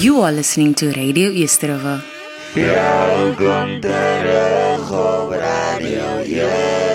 You are listening to Radio Easterova. Jou kom radio Flip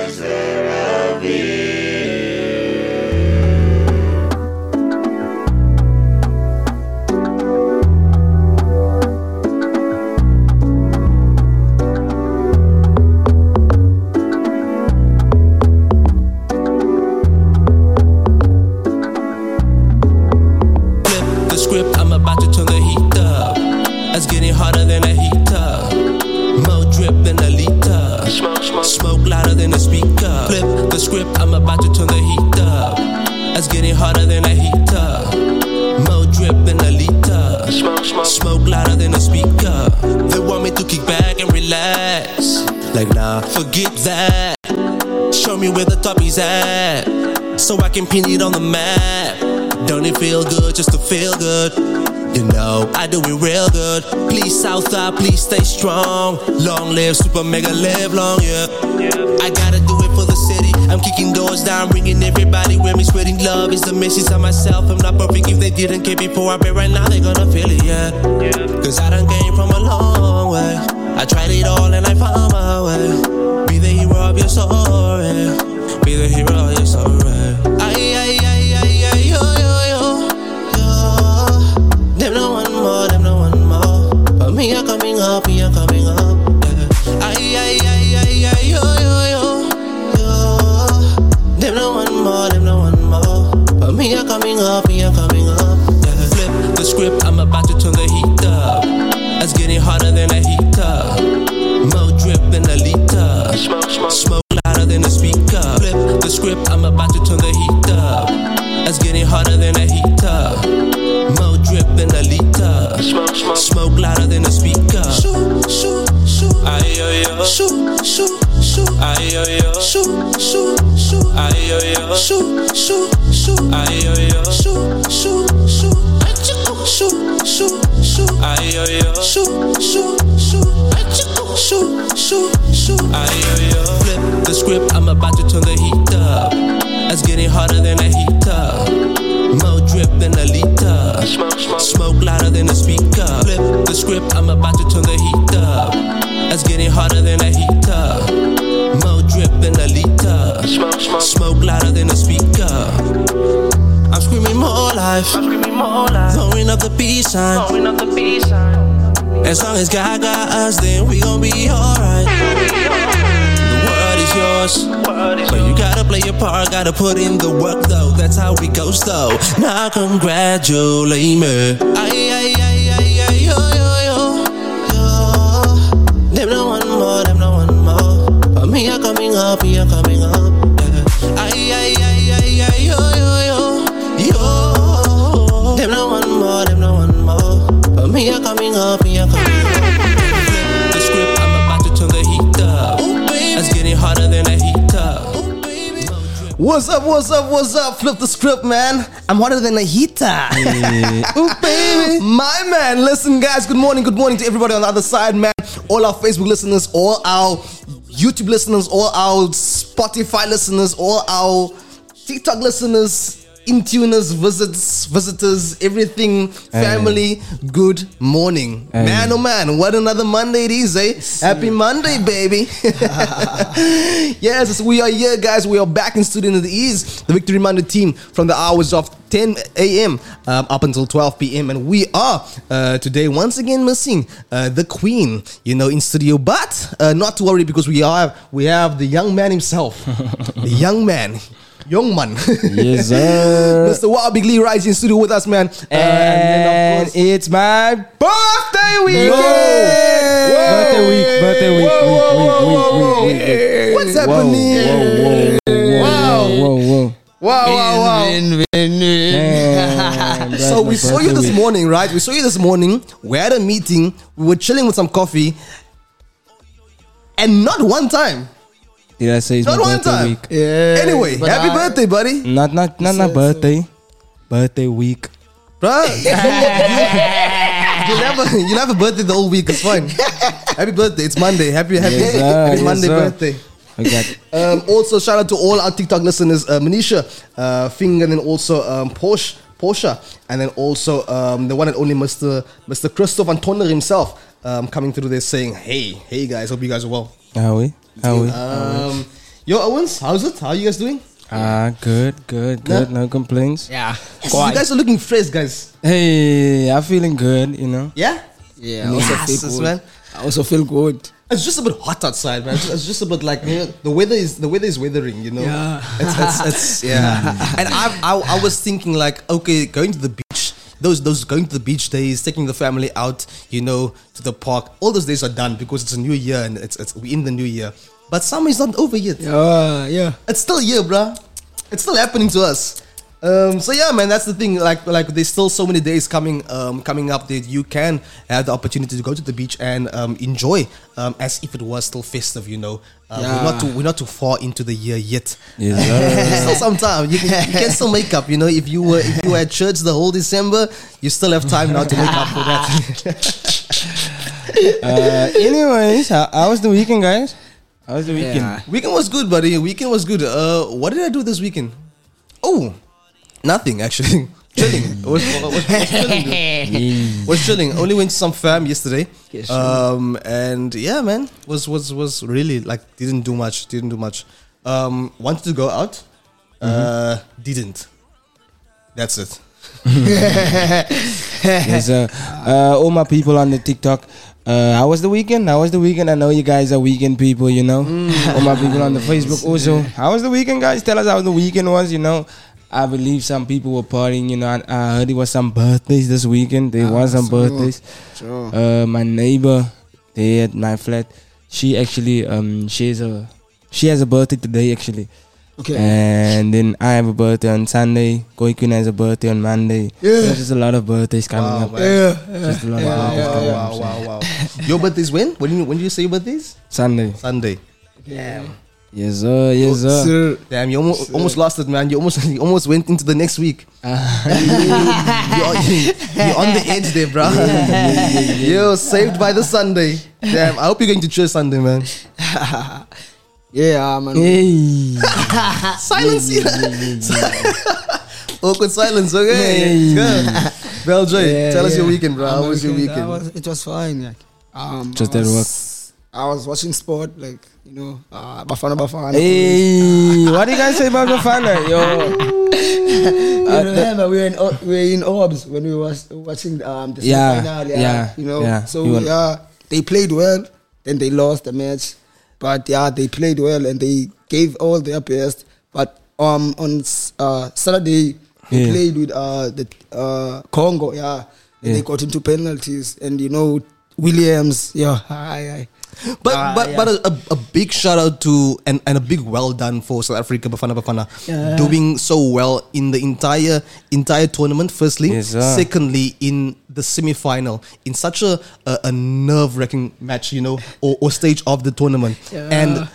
Like nah, forget that. Show me where the top is at, so I can pin it on the map. Don't it feel good just to feel good? You know, I do it real good. Please, South Southside, please stay strong. Long live, super mega live long, yeah. I gotta do it for the city. I'm kicking doors down, bringing everybody with me. Spreading love is the message of myself. I'm not perfect if they didn't care before. I bet right now they're gonna feel it, yeah. Cause I done came from a long way. I tried it all and I found my way. Be the hero of your story. Be the hero of your story. Ay, ay, ay, ay, ay, yo, yo, yo, yo. Them no one more, them no one more. But me, I'm coming up, me, I'm coming up. Yeah. Ay, ay, ay, ay, ay, yo, yo, yo, yo. Them no one more, them no one more. But me, I'm coming up, me, I'm coming up. Yeah. Flip the script, I'm about to turn the hotter than a heater. More drip than a liter. Smoke, smoke, smoke louder than a speaker. Shoot, shoot, shoot. Aye, yo, yo. Shoot, shoot, shoot. Aye, yo, yo. Shoot, shoot, shoot. Aye, yo, yo. Shoot, shoot, shoot. Aye, yo, yo. Shoot, shoot, shoot. Shoot, shoot, shoot. Aye, yo, yo. Shoot, shoot, shoot. Shoot, shoot, shoot. Aye, yo, yo. Flip the script, I'm about to turn the heat up. It's getting hotter than a heater. Than a liter. Smoke, smoke, smoke louder than a speaker. Flip the script, I'm about to turn the heat up. It's getting hotter than a heater. More drip than a liter. Smoke, smoke, smoke louder than a speaker. I'm screaming more life. I'm screaming more life. Throwing up the peace sign. Throwing up the peace sign. As long as God got us, then we gon' be alright. Yours, but you gotta play your part. Gotta put in the work though. That's how it goes though. Now congratulate me. Ay ay ay What's up, what's up, what's up? Flip the script, man. I'm hotter than a heater. Ooh, baby. My man. Listen, guys, good morning, good morning to everybody on the other side, man. All our Facebook listeners, all our YouTube listeners, all our Spotify listeners, all our TikTok listeners, intuners, visits, visitors, everything, family, good morning. Hey. Man, oh man, what another Monday it is, eh? Happy Monday, baby. yes, we are here, guys. We are back in studio the East, the Victory Monday team from the hours of 10 a.m. Um, up until 12 p.m. And we are uh, today once again missing uh, the Queen, you know, in studio. But uh, not to worry because we are we have the young man himself, the young man. Young man, Yes, sir. Mr. Wild Big Lee Rise in studio with us, man. Uh, and it's my birthday week. Yo! Birthday week, birthday week, Whoa, week, whoa, week, whoa, week, whoa, week, week, Hey, week. What's Whoa, happening? Whoa, whoa, Wow. whoa, whoa, whoa. Wow, wow, wow. Man, So we that's my saw you birthday this week. morning, right? We saw you this morning. We had a meeting. We were chilling with some coffee, and not one time, Did I say it's not my one birthday time. week? Anyway, but happy I- birthday, buddy, Not, not, not my birthday. Birthday week. bruh. you, will have a, you'll have a birthday the whole week. It's fine. happy birthday. It's Monday. Happy, happy, Yes, sir. happy Yes, Monday sir. birthday. I got Um, also, shout out to all our TikTok listeners, uh, Manisha, uh, Finger, and also um, Porsche. Portia, and then also um, the one and only Mr. Mr. Christoph Antoner himself um, coming through there saying, "Hey, hey guys, hope you guys are well." How we? How we? Um, yo, Owens, how's it? How are you guys doing? Ah, good, good, good. No complaints. Yeah. Yes, you guys are looking fresh, guys. Hey, I'm feeling good. You know. Yeah, Yeah. I also Yes, feel good. man. I also feel good. It's just a bit hot outside, man. It's just a bit like you know, the weather is the weather is weathering, you know. Yeah. It's, it's, it's yeah. and I, I I was thinking like, okay, going to the beach. Those those going to the beach days, taking the family out, you know, to the park. All those days are done because it's a new year and it's it's we in the new year. But summer is not over yet. Yeah. Yeah. It's still here, bruh. It's still happening to us. Um, so yeah, man, that's the thing. Like, like there's still so many days coming, um, coming up that you can have the opportunity to go to the beach and um, enjoy, um, as if it was still festive. You know, uh, we're not too, we're not too far into the year yet. Yes, There's still some time. You can, you can still make up. You know, if you were if you were at church the whole December, you still have time now to make up for that. uh, anyways, how, how was the weekend, guys? How was the weekend? Yeah. Weekend was good, buddy. Weekend was good. Uh, what did I do this weekend? Oh, nothing actually. chilling. Was, was, was chilling. Was chilling. Only went to some fam yesterday. Um, and yeah, man, was was was really like didn't do much. Didn't do much. Um, wanted to go out. Uh, didn't. That's it. Yes, uh, uh, all my people on the TikTok. Uh, how was the weekend? How was the weekend? I know you guys are weekend people, you know. All my people on the Facebook also. How was the weekend, guys? Tell us how the weekend was, you know. I believe some people were partying, you know. I, I heard it was some birthdays this weekend. There was some sure. birthdays. Sure. Uh, my neighbor, they at my flat. She actually um she has a she has a birthday today actually. Okay. And then I have a birthday on Sunday. Koikun has a birthday on Monday. Yeah. There's just a lot of birthdays coming Wow, up. man. yeah. Just a lot Yeah, of birthdays yeah, coming yeah. up. Wow, wow, wow. Your birthday's when? When you when did you say your birthday's? Sunday. Sunday. Yes, sir. Yes, sir. Sir. Damn, you almost, almost lost it, man. You almost you almost went into the next week. you're, you're on the edge there, bro. You're saved by the Sunday. Damn, I hope you're going to church Sunday, man. Yeah, man. Hey. Silence. Awkward silence. Okay. Good. Bell J, Yeah, tell us your weekend, bro. How was your I weekend? was- it was fine. Like, um, Just I at was, I was watching sport, like you know, uh, Bafana Bafana. Hey, what do you guys say about fun? Yo, You remember we were in we were in Orbs when we was watching um the Yeah, final, yeah, yeah, you know. yeah. So You yeah, they played well, then they lost the match, but yeah, they played well and they gave all their best. But um on uh, Saturday they Yeah. played with uh the uh Congo, yeah, and Yeah. they got into penalties, and you know Williams, yeah, aye, aye. But Ah, but yeah. but a, a, a big shout out to and, and a big well done for South Africa Bafana Bafana Yeah. doing so well in the entire entire tournament. Firstly, Yes, secondly in the semi final in such a a, a nerve wracking match, you know, or, or stage of the tournament. Yeah. And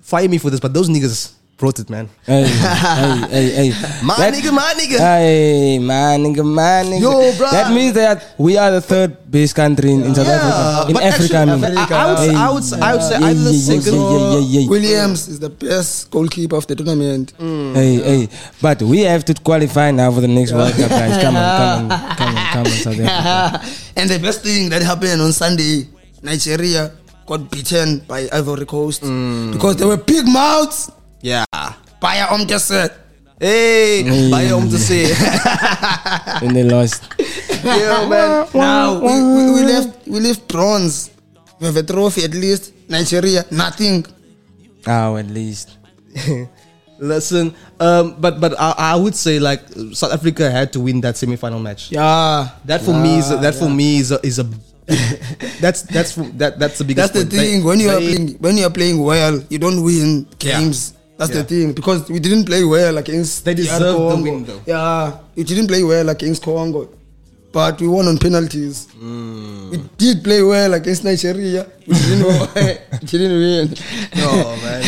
fire me for this, but those niggas brought it, man. hey, hey, hey, hey. My That- nigga, my nigga. Hey, my nigga, my nigga. Yo, bruh. That means that we are the third best country in, in South Africa. In but Africa, I mean. actually, I, I would, say- I would, say- I would say Yeah, either the yeah, yeah, second. yeah, yeah, yeah, yeah. Williams is the best goalkeeper of the tournament. Mm. Hey, hey, but we have to qualify now for the next World Cup, guys. Come on, come on, come on, come on, South Africa. and the best thing that happened on Sunday, Nigeria got beaten by Ivory Coast mm. because they were big mouths. Yeah. Baya Omtese. Hey, bye home to say. And they lost. Yo, man. Now we, we, we left we left bronze. We have a trophy at least. Nigeria, nothing. Oh, at least. Listen, um, but but I, I would say like South Africa had to win that semi-final match. Yeah. That for me is that for me is a, is a that's that's for, that that's the biggest. That's the point. thing. They- When you are playing when you are playing well, you don't win Yeah. games. That's Yeah. the thing. Because we didn't play well against They DR deserved the win, though. Yeah. We didn't play well against Congo. But we won on penalties. Hmm. We did play well against Nigeria. We didn't win. we didn't win. Oh man.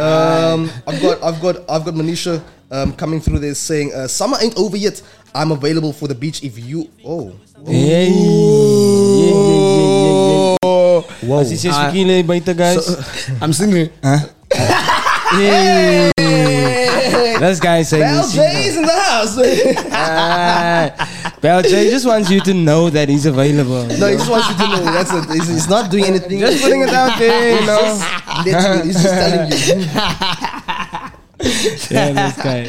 um, I've got I've got I've got Manisha um, coming through there saying uh, summer ain't over yet. I'm available for the beach if you. Oh. Hey. Yeah, yeah, yeah, yeah, yeah. As jy sê. Swikile buite, guys. I'm single. Hey. This guy saying Bell J's in the house. Ah, Bell J just wants you to know that he's available. no, he just wants you to know. That's it. He's, he's not doing anything. Just putting it out there, you know. Literally, he's just telling you. yeah, this guy.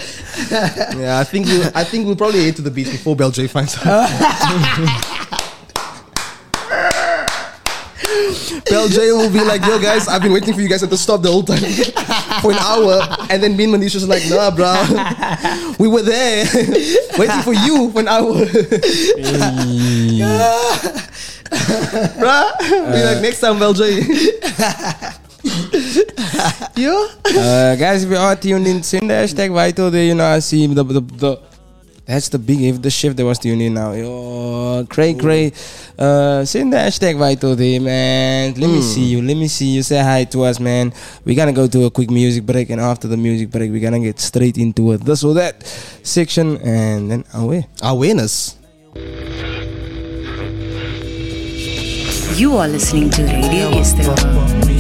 Yeah, I think we I think we'll probably head to the beach before Bell J finds out. Bell J will be like, yo guys, I've been waiting for you guys at the stop the whole time for an hour. And then me and Manish was like, nah, bro. We were there waiting for you for an hour. Bruh. Be like, next time, Bell J. Yo? Uh, guys, if you are tuned in, send the hashtag vital there. You know, I see the the, the that's the big if the shift that was tuned in now. Yo, Cray Cray. Uh, send the hashtag vital there, man. Let me see you. Let me see you. Say hi to us, man. We're gonna go to a quick music break, and after the music break, we're gonna get straight into a this or that section, and then away. Awareness. You are listening to Radio Yesterova.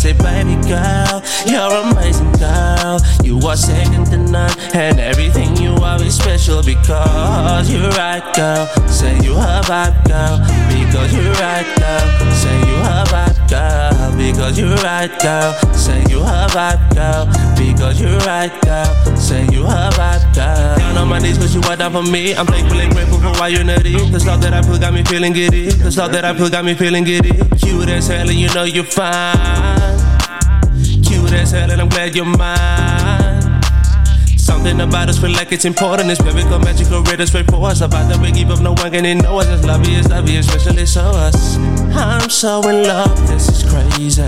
Say, baby girl, you're amazing, girl. You are second to none, and everything you are is special because you're right, girl. Say you a vibe, girl, because you're right, girl. Say you a vibe, girl, because you're right, girl. Say you a vibe, girl, because you're right, girl. Say you a vibe, girl. Down on my knees, cause you are down for me. I'm thankful and grateful for why you're nutty. The love that I put got me feeling giddy. The love that I put got me feeling giddy. Cute as hell, and you know you're fine. Cute as hell, and I'm glad you're mine. Something about us feel like it's important. It's biblical, magical, read straight for us. About that we give up, no one can know us. It's love is love especially so us. I'm so in love, this is crazy.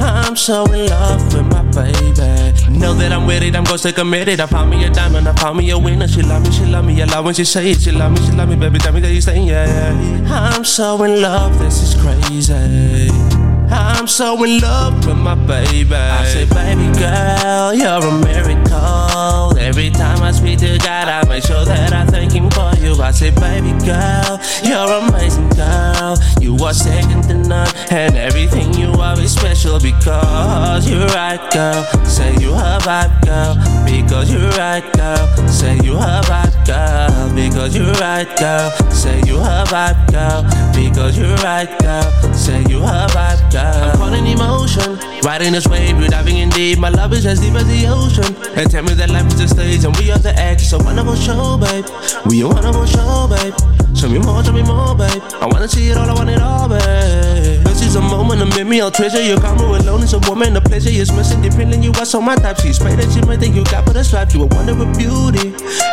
I'm so in love with my baby. Know that I'm with it, I'm gonna stay committed. I found me a diamond, I found me a winner. She love me, she love me. I love when she say it. She love me, she love me, baby. Tell me that you staying, yeah, yeah. I'm so in love, this is crazy. I'm so in love with my baby. I say, baby girl, you're a miracle. Every time I speak to God, I make sure that I thank Him for you. I say, baby girl, you're amazing, girl. You are second to none, and everything you are is special because you're right, girl. Say you a vibe, girl, because you're right, girl. Say you a vibe, girl, because you're right, girl. Say you a vibe, girl, because you're right, girl. Say you a vibe, girl. I'm in emotion, riding this wave, you're diving in deep. My love is as deep as the ocean. And tell me that life is a stage and we are the actors. So wonderful show, babe. We a wonderful show, babe. Show me more, show me more, babe. I wanna see it all, I want it all, babe. This is a moment, a memory, I'll treasure. Your karma alone is a woman, the pleasure is missing. Depending you are so my type. She's straight that she might think you got for the stripe. You a wonder of beauty.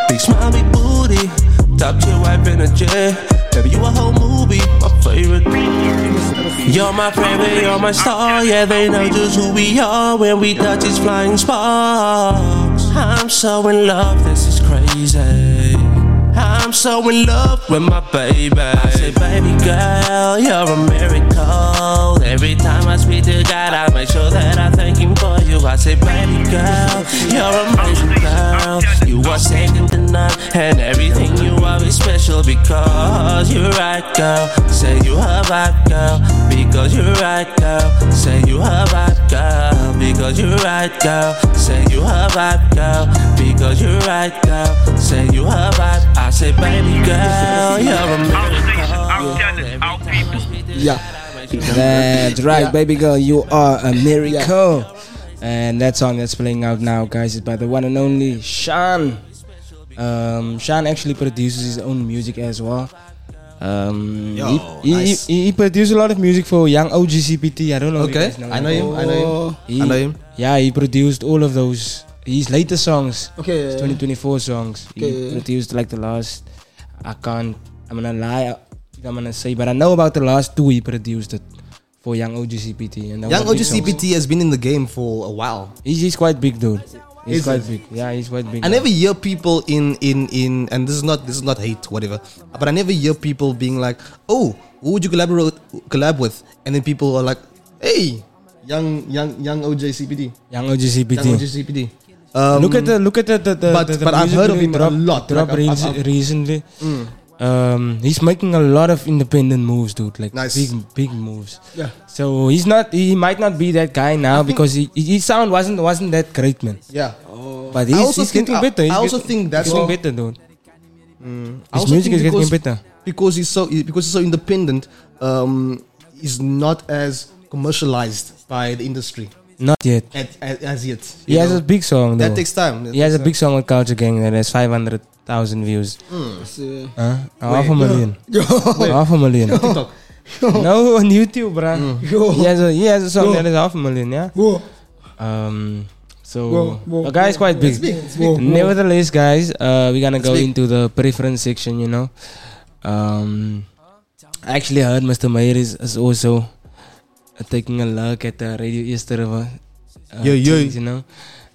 Big smile, big booty. Top tier wife energy. Baby, you a whole movie, my favorite. You're my favorite, you're my star. Yeah, they know just who we are when we touch these flying sparks. I'm so in love, this is crazy. I'm so in love with my baby. I say, baby girl, you're a miracle. Every time I speak to God, I make sure that I thank Him for you. I say, baby girl, you're amazing, girl. You are second to none, and everything you are is special because you're right, girl. Say you a vibe, girl, because you're right, girl. Say you a vibe, girl, because you're right, girl. Say you a vibe, girl, because you're right, girl. Say you have a vibe. I said, baby girl, you're a miracle. Yeah. That's right, baby girl. You are a miracle. And that song that's playing out now, guys, is by the one and only Sean. Um, Sean actually produces his own music as well. Um, Yo, he, he, nice. he, he produced a lot of music for Young OGCPT. I don't know. if you Okay, guys I know him. I know him. He- I know him. Yeah, he produced all of those. His latest songs, Okay. his 2024 songs. He Okay. produced like the last. I can't I'm gonna lie. if I'm gonna say, but I know about the last two he produced it for Young OGCPT. And Young was a. OGCPT has been in the game for a while. He's, he's quite big, dude. He's Is quite it? big. Yeah, he's quite big. I never hear people in in in and this is not this is not hate whatever, but I never hear people being like, oh, who would you collaborate collab with? And then people are like, hey, young young young OJCPD, Young OGCPT. young OJCPD. Um, look at the look at the the, the, but- the, the but I've heard of him he a lot. dropped Like, I've- I've- recently. Um, he's making a lot of independent moves, dude. Like Nice. big big moves. Yeah. So he's not. He might not be that guy now because he, his sound wasn't wasn't that great, man. yeah. But he's, he's getting I- better. He's I also get- think that's getting better, dude. I His music is getting better. because he's so because he's so independent. Um, he's not as commercialized by the industry Not yet. at, as, as yet. He you has a big song though. that takes time. That he has a takes big song with Culture Gang that has 500,000 views. So, Huh? Half a million. yo, Half a million. time. TikTok. no, on YouTube, bruh. yo, He has a he has a song Yo. that is half a million, yeah. whoa, Um, so Whoa, whoa, the guy is quite big. whoa, whoa. Nevertheless, guys, uh, we're gonna go big. into the preference section. You know, um, I actually heard Mr. Mayer is, is also taking a look at the Radio East River. Uh, Yeah, yeah. things, You know,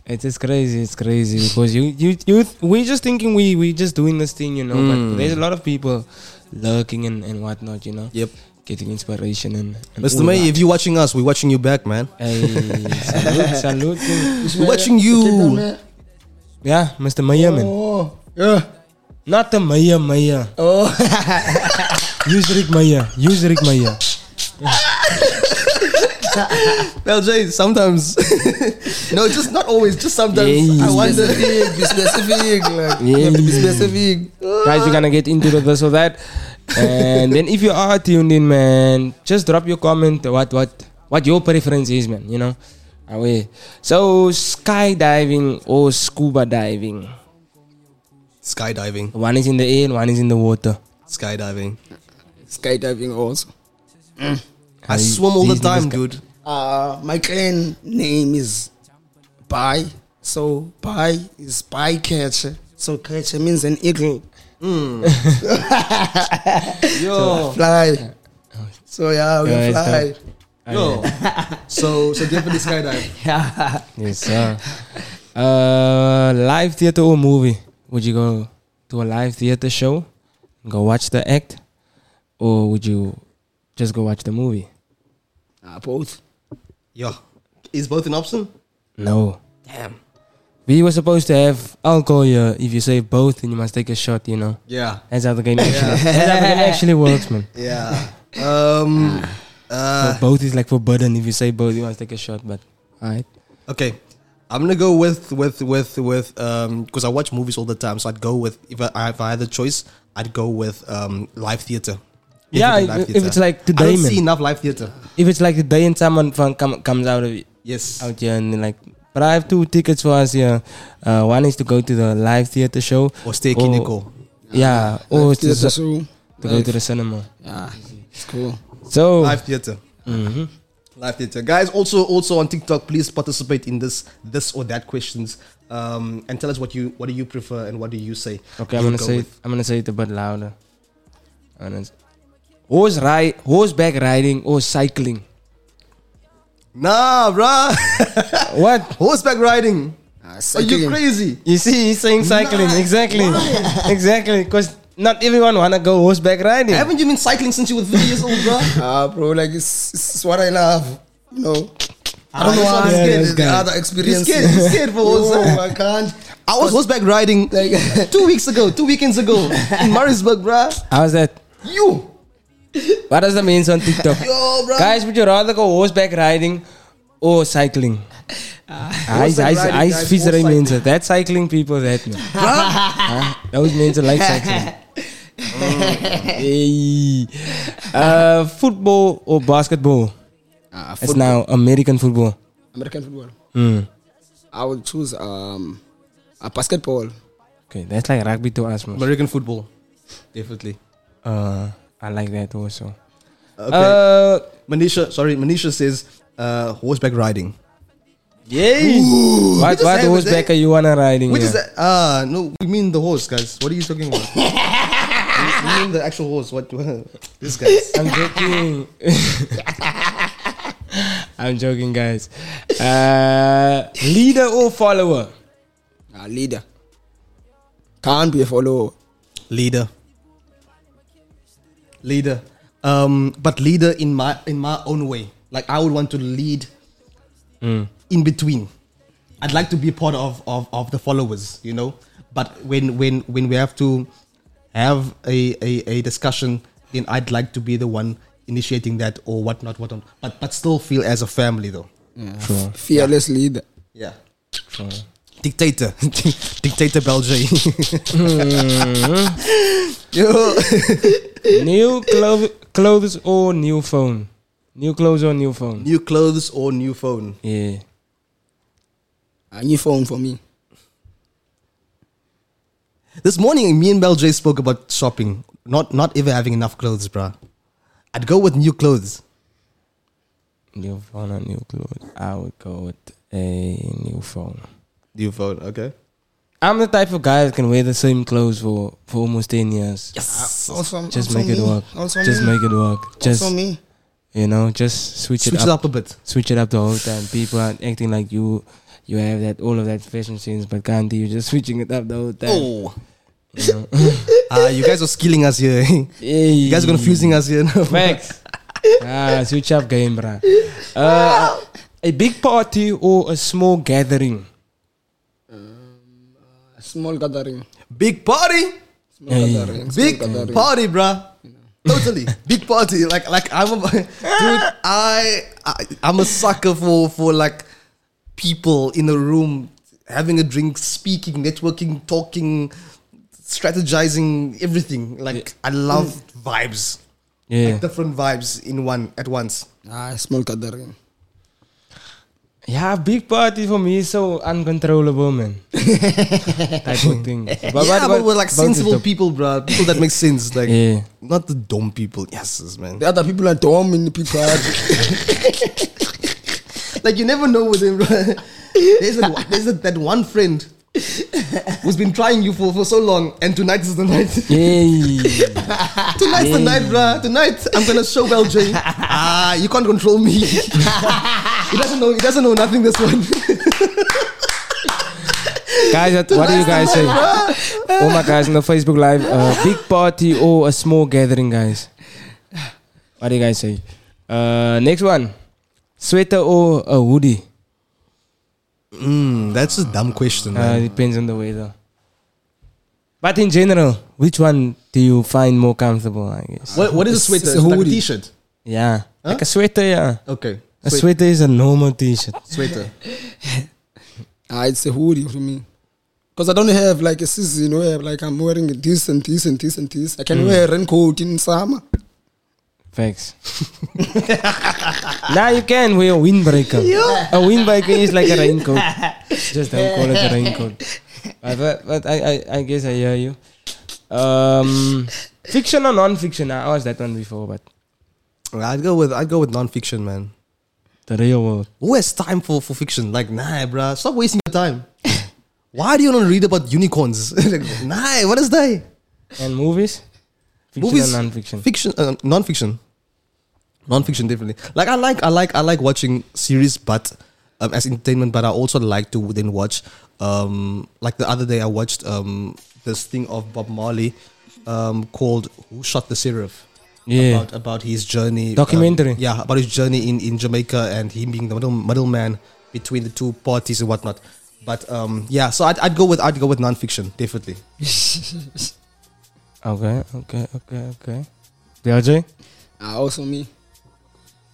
it's just crazy. It's crazy because you you you we're just thinking we we just doing this thing. You know, Mm. but there's a lot of people lurking and, and whatnot. You know, Yep. getting inspiration and, and Mr. May, that. if you're watching us, we're watching you back, man. Hey, salute, salute. We're watching you. Yeah, Mr. Maya, man. Oh, yeah. Not the Maya Maya. Oh, Use Rick Maya. Use Rick Maya. Well, Jay, sometimes. no, just not always. Just sometimes. Yeah. I wonder. specific, be specific, like, Yeah. you have to be specific. Guys, we're gonna get into the this or that. And then if you are tuned in, man, just drop your comment what what what your preference is, man. You know. Away. So skydiving or scuba diving. Skydiving. One is in the air and one is in the water. Skydiving. Skydiving also. I swim all the time, niggas got- dude. Uh, my clan name is Bai. So Bai is bycatcher. So catcher means an eagle. Yo. Fly. So yeah, we Yeah, fly. Yo. so, so definitely skydive. Yes, sir. uh, live theater or movie? Would you go to a live theater show, go watch the act, or would you just go watch the movie? Uh, both. Yo. Is both an option? No. Damn. We were supposed to have alcohol here. If you say both, then you must take a shot. You know, Yeah. that's how the game actually. that's how the game actually works, man. Yeah. Um. So Uh. both is like forbidden. If you say both, you must take a shot. But alright. Okay. I'm gonna go with with with with um because I watch movies all the time, so I'd go with if I if I had the choice, I'd go with um live theater. Yeah, Definitely live if- if it's like I today, don't man. see enough live theater. If it's like the day and someone from come, comes out of it, Yes. out here and then like but I have two tickets for us here. Uh, one is to go to the live theater show. Or stay Or- clinical. Yeah. Or Live to, theater s- show. to go to the cinema. Yeah, it's cool. So Live theater. mhm. Live theater. Guys, also also on TikTok, please participate in this this or that questions. Um and tell us what you what do you prefer and what do you say? Okay, I'm gonna go say with. I'm gonna say it a bit louder. And it's- horse ride horseback riding or cycling. Nah, bruh. What? Horseback riding. Uh, Are cycling. you crazy? You see he's saying cycling. Exactly. exactly. Because not everyone wanna go horseback riding. Haven't you been cycling since you were three years old, bruh? Ah, bro, like it's, it's what I love. You know, I don't Ah, know that's how I'm I'm scared. scared. The other experience. You're scared- you're scared for Yo, horse. I can't. I was horseback riding Like- two weeks ago, two weekends ago in Murraysburg, bruh. How's that? You, What does that mean on TikTok? yo, bruh. Guys, would you rather go horseback riding or cycling? Hy Horseback hy's riding, hy's guys, vissery horse. That cycling people that man. Huh? Those mense like cycling. hey. Uh, football or basketball? Uh, It's now American football. American football. Hmm. I would choose um, a basketball. Okay, that's like rugby to us, man. American football, definitely. Uh, I like that also. Okay. Uh, Manisha, sorry, Manisha says uh, horseback riding. yay! What just what horseback there. are you wanna riding? Which here? is that? Ah, no, we mean the horse, guys. What are you talking about? name the actual horse. What? this guy's. I'm joking. I'm joking, guys. Uh, leader or follower? Ah, leader. Can't be a follower. Leader. Leader. Um, but leader in my in my own way. Like I would want to lead in between. I'd like to be part of, of, of the followers, you know. But when when when we have to have a, a, a discussion, then I'd like to be the one initiating that or whatnot, whatnot. But but still feel as a family though. Sure. Fearless leader. Yeah. Dictator. Dictator Belgium. Yo. new clo- clothes or new phone? New clothes or new phone? New clothes or new phone? Yeah. A new phone for me. This morning, me and Bell J spoke about shopping, not not ever having enough clothes, bruh. I'd go with new clothes. New phone or new clothes? I would go with a new phone. New phone, okay. I'm the type of guy that can wear the same clothes for, for almost 10 years. Yes. Also, Just also make it me. work. Also Just me. make it work. Just, also me. you know, just switch, Switch it, up, a bit. Switch it up the whole time. People are acting like you you have that all of that fashion sense, but Gandhi, you're just switching it up the whole time. Oh. You know? Ah, you guys are skilling us here. you guys are confusing us here. now. Facts. ah, switch up game, bruh. Uh, a big party or a small gathering? A small gathering. Big party. Small Hey. gathering. Small Big gathering. party, bruh. Totally big party. Like like I'm a dude. I, I I'm a sucker for for like people in a room having a drink, speaking, networking, talking, strategizing, everything. Like I love vibes. Yeah. Like different vibes in one at once. Ah, small gathering. Yeah, big party for me is so uncontrollable, man. type of thing. But yeah, what- but we're like what is sensible people, bro. People that make sense. Like Yeah. not the dumb people. Yes, man. The other people are dumb in the people. Like you never know with him, bro. There's, a, there's a, that one friend who's been trying you for, for so long, and tonight is the night. Yay. Tonight's the night, bruh. Tonight I'm gonna show Bell J. Ah, you can't control me. he doesn't know. He doesn't know nothing. This one. guys, what, what do you guys say? oh my guys on the Facebook Live, uh, big party or a small gathering, guys? What do you guys say? Uh, next one, sweater or a hoodie? Mm, that's a dumb question, Uh, man. depends on the weather. But in general, which one do you find more comfortable? I guess. what, what is a sweater? it's a It's like a hoodie. t-shirt. Yeah, Huh? like a sweater. Yeah, Okay. a Sweat- sweater is a normal T-shirt. Sweater. ah, it's a hoodie for me. Because I don't have like a season where like I'm wearing this and this and this and this. I can wear a raincoat in summer. Facts. now you can wear a windbreaker. A windbreaker is like a raincoat. Just don't call it a raincoat. But, but, but I, I, I guess I hear you. Um, fiction or non-fiction? I asked that one before, but I'd go with I'd go with non-fiction, man. the real world. Who has time for, for fiction? Like, nah, bruh. Stop wasting your time. Why do you want to read about unicorns? like, nah, what is that? And movies? Fiction Movies, or non-fiction? Fiction, uh, non-fiction, non-fiction, definitely. Like I like, I like, I like watching series, but um, as entertainment. But I also like to then watch. Um, like the other day, I watched um this thing of Bob Marley, um, called "Who Shot the Sheriff." Yeah. About about his journey. Documentary. um, yeah, about his journey in in Jamaica and him being the middle middleman between the two parties and whatnot. But um, yeah, so I'd, I'd go with I'd go with non-fiction, definitely. Okay, okay, okay, okay. BLJ? Ah, also me.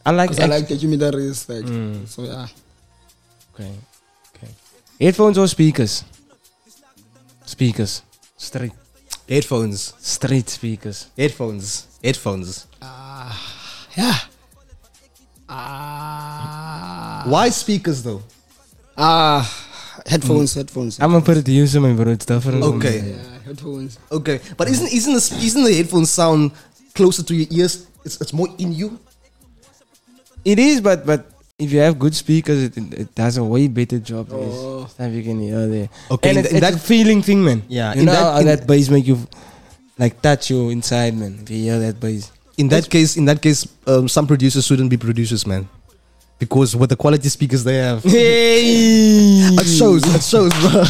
I like, Because I act- like the documentaries. Like, Mm. So yeah. Okay. Okay. Headphones or speakers? Speakers. Straight. Headphones, Straight speakers. headphones, headphones. Ah yeah. Ah. Why speakers though? Ah. Headphones, headphones. I'm gonna put it to use my bro. It's different. Okay. Yeah, headphones. Okay, but isn't isn't the isn't the headphones sound closer to your ears? It's it's more in you. It is, but but if you have good speakers, it, it, it does a way better job. Oh. It's Stuff you can hear there. Okay, and in it's, in that- feeling thing, man. Yeah, You in know that- how in- that bass make you like touch you inside, man. If you hear that bass. In that case, in that case, um, some producers shouldn't be producers, man, because with the quality speakers they have, Hey! it shows. It shows, bro.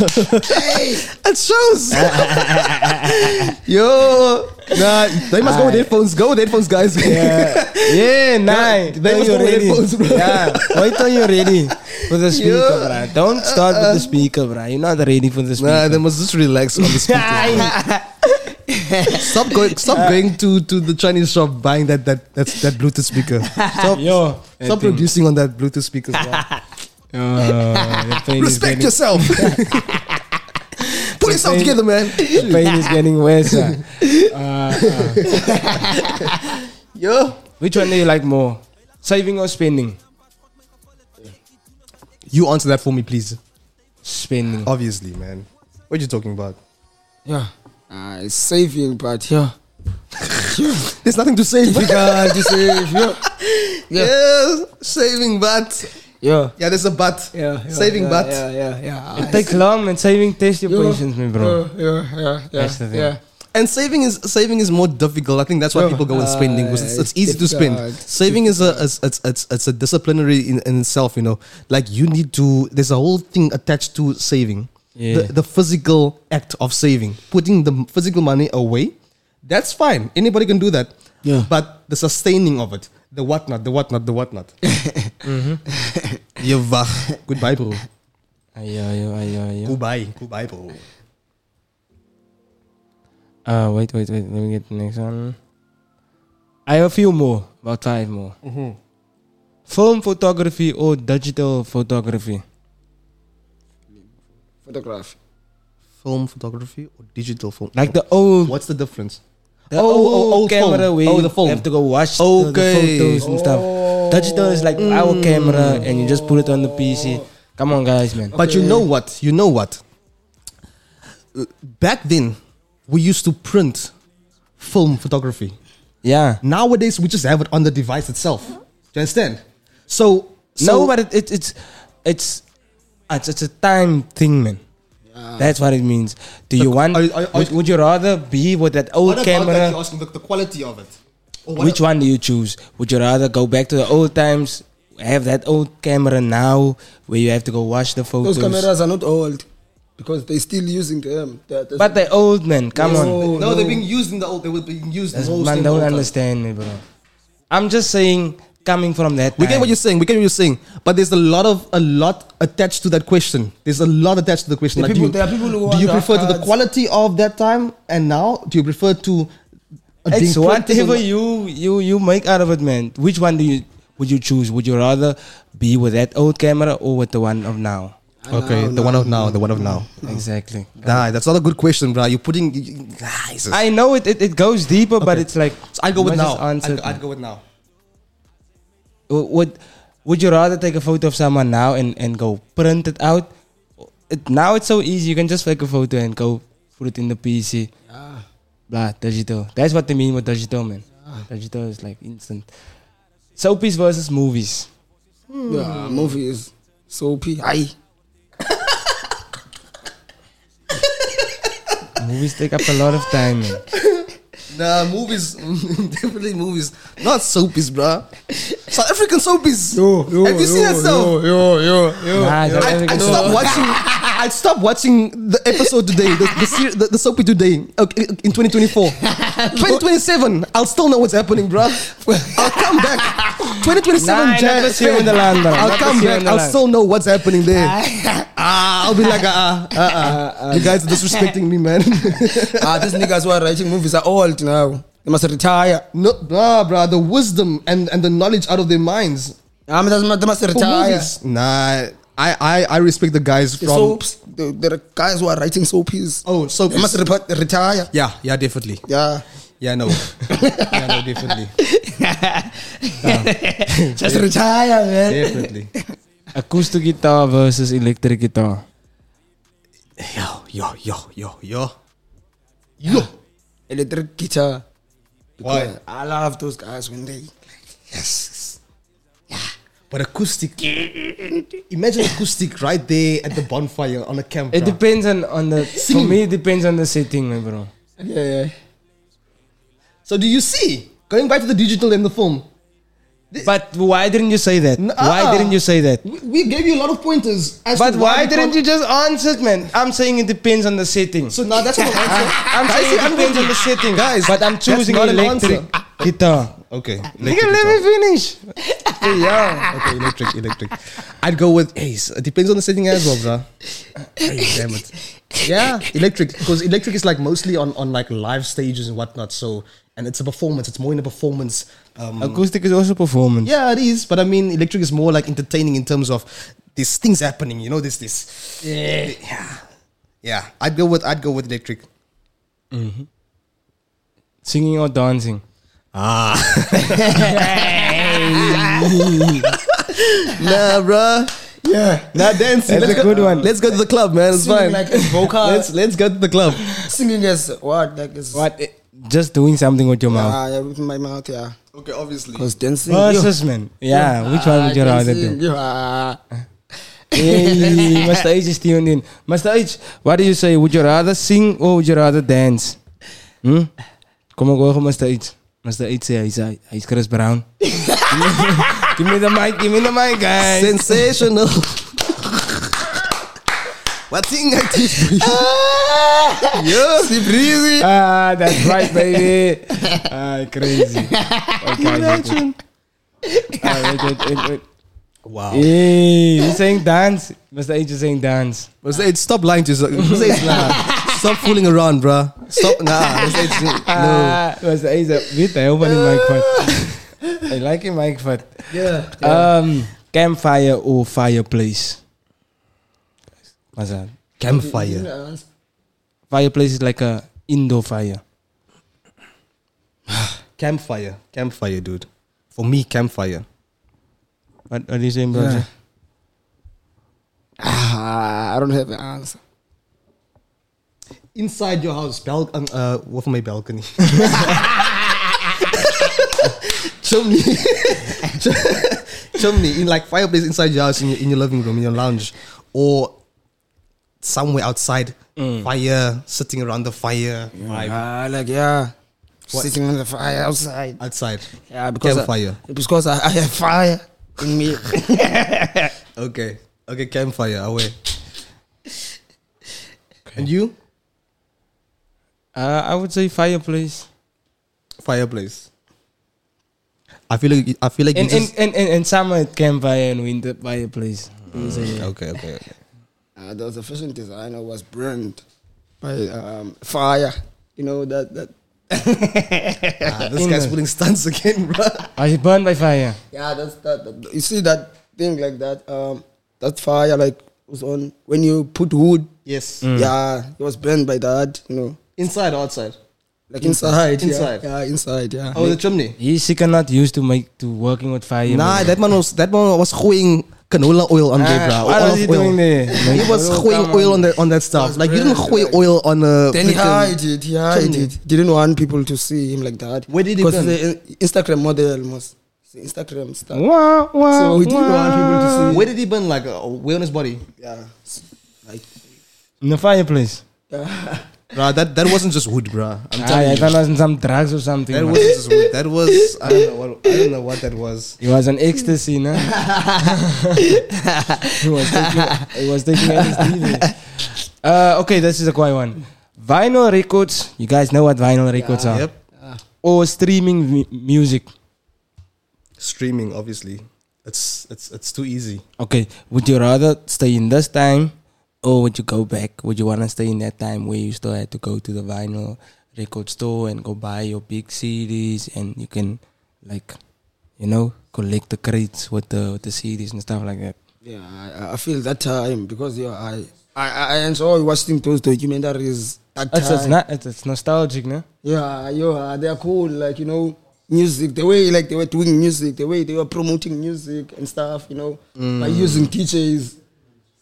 it shows. Yo, nah, they must go with headphones. Go with headphones, guys. Yeah, yeah, nice. they must you're go with ready. headphones, bro. Yeah, wait till you're ready for the speaker, Yeah. bro. Don't start with the uh, speaker, bro. You're not ready for the speaker. Nah, they must just relax on the speakers. stop going. Stop going to, to the Chinese shop buying that that that's that Bluetooth speaker. Stop. Yo, Stop producing on that Bluetooth speaker. pain Respect getting, yourself. Pull yourself together, man. The pain is getting worse. uh. Uh, Yo, which one do you like more? Saving or spending? you answer that for me, please. Spending. Obviously, man. What are you talking about? Yeah. Uh, it's saving, but yeah. There's nothing to save. Difficult to save. Yeah. Yeah. yeah, saving, but Yeah. yeah, there's a but. Yeah, yeah, saving, yeah, but yeah, yeah, yeah. It takes long, man. Saving test your patience, man, bro. Yeah, yeah, yeah. That's the thing. Yeah. and saving is saving is more difficult. I think that's why people go with spending because it's, Uh, it's easy to spend. difficult. Saving is a it's, it's it's it's a disciplinary in, in itself. You know, like you need to. There's a whole thing attached to saving. Yeah. The, the physical act of saving, putting the physical money away, that's fine. Anybody can do that. Yeah. But the sustaining of it, the whatnot, the whatnot, the whatnot. mm-hmm. Goodbye, bro. Ayo, ayo, ayo, ayo. Goodbye. Goodbye, bro. Uh, wait, wait, wait. Let me get the next one. I have a few more, about five more. Mm-hmm. Film photography or digital photography? Photograph. Film photography or digital film? Like the oh. old, What's the difference? the Oh, old, oh, old camera phone. where Oh, you the phone. have to go watch the- the, Okay. photos and stuff. Oh. Digital is like our mm. camera and you just put it on the PC. Come on, guys, man. But you know what? You know what? Back then, we used to print film photography. Yeah. Nowadays, we just have it on the device itself. Do you understand? So, so no, but it, it, it's it's it's it's a time thing, man. That's what it means. Do you want? are- are- would, would you rather be with that old camera? asking the, the quality of it. Or Which one do you choose? Would you rather go back to the old times, have that old camera now, where you have to go watch the photos? Those cameras are not old because they're still using them. They're- they're- But they're old, man. Come on. No, No, they're being used in the old. They were being used. That's, most man, in the don't old time. understand me, bro. I'm just saying, coming from that. We get what you're saying. We get what you're saying. But there's a lot of a lot attached to that question. There's a lot attached to the question. There are do, people- you, there are people who do you the prefer to the quality of that time and now? Do you prefer to? uh, It's whatever you you you make out of it, man. Which one do you would you choose? Would you rather be with that old camera or with the one of now? Okay, No, the one of now, the one of now. Exactly. Nah, that's not a good question, bro. You're putting. you- you- Nah, just- I know it, it, it goes deeper, but it's like So I'd go with now. must I'd, it, I'd go with now. Would would you rather take a photo of someone now and, and go print it out? It, now it's so easy. You can just take a photo and go put it in the PC. Ah, Blah, digital. That's what they mean with digital, man. Digital is like instant. Soapies versus movies. yeah, movies. Soapy. Aye. Movies take up a lot of time, man. Nah, movies, definitely movies. Not soapies, bro. South African soapies. Have you seen that stuff? Yo, yo, yo. Nah, South I, African I soap- stopped watching. I stopped watching the episode today, the the, ser- the, the soapy today okay, in 2024. 2027, I'll still know what's happening, bro. I'll come back. 2027 Nah, Jan. not this year in the land, bro. I'll Not come this year back. in the I'll land. still know what's happening there. ah, I'll be like, uh, uh, uh, you guys are disrespecting me, man. ah, these niggas who are writing movies are old now. They must retire. no, nah, bro. The wisdom and and the knowledge out of their minds. They must- they must retire. movies. Nah, I, I I respect the guys The from. soaps. The, there are guys who are writing soapies. Oh, soapies. They must repa- retire. Yeah, yeah, definitely. Yeah. Yeah, no. yeah, no, definitely. Just retire, man. Definitely. Acoustic guitar versus electric guitar. Yo, yo, yo, yo, yo. Yo. Electric guitar. Why? I love those guys when they. Yes. But acoustic. Imagine acoustic right there at the bonfire on a camp. It depends on, on the. For me, it depends on the setting, man, bro. Yeah, yeah. So do you see? Going back to the digital and the film. But why didn't you say that? N- Why ah. didn't you say that? We, we gave you a lot of pointers. As But to why we didn't you just answer it, man? I'm saying it depends on the setting. So now that's what I'm saying. I'm saying it depends on the setting. Guys, but I'm choosing electric guitar. Okay. Nigga, let me finish. yeah. Okay, electric, electric. I'd go with Ace. It depends on the setting as well, bro. Hey, damn it. Yeah, electric. Because electric is like mostly on, on like live stages and whatnot. So, and it's a performance. It's more in a performance. Um, Acoustic is also performance. yeah, it is. But I mean, electric is more like entertaining in terms of these things happening. You know, there's this. Yeah. Yeah. Yeah. I'd go with I'd go with electric. Singing or dancing. Ah. nah, bro. Yeah. Nah, dancing. That's let's a go, good one. Let's go to the club, man. It's Singing fine. like as vocal. let's let's go to the club. Singing as what? Like as What? eh, Just doing something with your mouth. Ah, yeah, with my mouth, yeah. Okay, obviously. Because dancing. Versus, man. Yeah, which one would you rather dancing, do? Yeah. Hey, Mr. H is tuned in. Mr. H, what do you say? Would you rather sing or would you rather dance? Hmm? Kom op, hoor, Mr. H. Mr. H say he's, uh, he's Chris Brown. give me the mic, give me the mic, guys. Sensational. What thing I teach Yeah, see breezy. Ah, that's right, baby. Ah, crazy. Okay, Imagine. Ah, wait, wait, wait, wait. Wow. Hey, he's saying dance. Mr. H is saying dance. Must say stop lying to yourself. Must say nah. Stop fooling around, bruh. Stop. Nah. Must say no. Mr. H is weet hy hou van die mic vat. I like die mic vat. Yeah. Um, campfire or fireplace? What's that? Campfire. Fireplace is like a indoor fire. Campfire. Campfire, dude. For me, campfire. What, what are you saying, brother? Ah, I don't have an answer. Inside your house, bal- um, uh, what for my balcony? chimney, chimney in like fireplace inside your house in your, in your living room in your lounge, or somewhere outside. Fire, sitting around the fire, vibe Ah, like yeah. What? Sitting on the fire outside. outside. Yeah, because Campfire. I, because I, I have fire in me. Okay, okay, campfire away. And you? Uh, I would say fireplace. Fireplace. I feel like I feel like In, you in, just, in, in, in summer, campfire and winter fireplace. You say, yeah. okay, okay, okay. uh, there was a fashion designer was burned by um, fire. You know that that. Ah, this In guy's the- putting stunts again, bro. I was burned by fire. Yeah, that's that, that. You see that thing like that. Um, that fire like was on when you put wood. Yes. Yeah, it was burned by that. You know, Inside or outside? like inside. Inside. Yeah, yeah inside. Yeah. Oh, the chimney. He's sick and not used to make to working with fire. Nah, man. that man was that man was gooing canola oil on there, Ah, bro. what was Olive he oil. doing there? He was gooing oil on that on that stuff. Like you didn't gooey oil on a. Then he freaking- hid it. He hid chimney. it. Didn't want people to see him like that. Where did he Because burn? the Instagram model was Instagram stuff. Wah, wah, So he didn't wah. want people to see. Where did he burn? Like uh, where on his body? Yeah. Like. In the fireplace. Yeah. Bro, that that wasn't just wood, bro. I'm Ah, telling I you. thought it was in some drugs or something. That man. wasn't just wood. That was I don't know what I don't know what that was. it was an ecstasy, no? he was taking, he was taking LSD. there. Uh, okay, this is a quiet one. Vinyl records. You guys know what vinyl records are? Yep. Or streaming mu- music. Streaming, obviously. It's it's it's too easy. Okay, would you rather stay in this time or would you go back? Would you want to stay in that time where you still had to go to the vinyl record store and go buy your big CDs and you can, like, you know, collect the crates with the, with the CDs and stuff like that? Yeah, I, I feel that time because yeah, I, I I enjoy watching those documentaries. At It's, it's not. It's, it's nostalgic, no? Yeah, yeah, they're cool. Like you know, music. The way like they were doing music, the way they were promoting music and stuff. You know, by mm. using DJs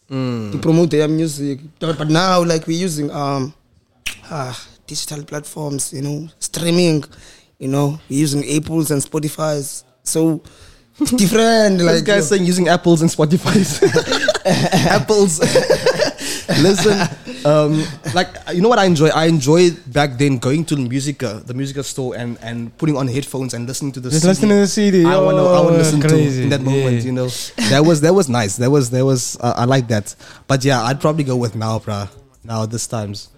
to promote their music. But, now, like we're using um, ah, digital platforms. You know, streaming. You know, we're using Apple's and Spotify's. So different. Like guy's saying using apples and Spotify's. apples. Listen, um, like you know what I enjoy? I enjoy back then going to the music, uh, the music store, and and putting on headphones and listening to the. Just CD. listening to the CD. I want to. I want to listen crazy. to in that moment. Yeah. You know, that was that was nice. That was that was. Uh, I like that. But yeah, I'd probably go with now, bruh. Now this times.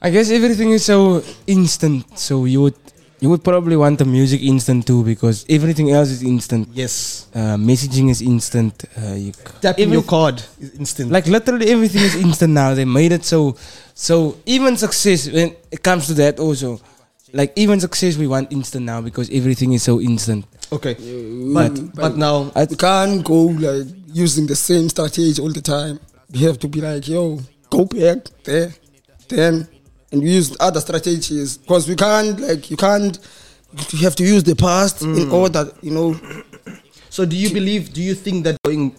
I guess everything is so instant. So you would you would probably want the music instant too because everything else is instant. Yes. Uh, messaging is instant. Uh, you c- Tapping your card is instant. Like literally everything is instant now. They made it so so even success when it comes to that also. Like even success we want instant now because everything is so instant. okay, but but now I, We can't go like using the same strategy all the time. We have to be like, yo, go back there, then, and we use other strategies because we can't like you can't. You have to use the past in mm. order, you know. So do you believe? Do you think that going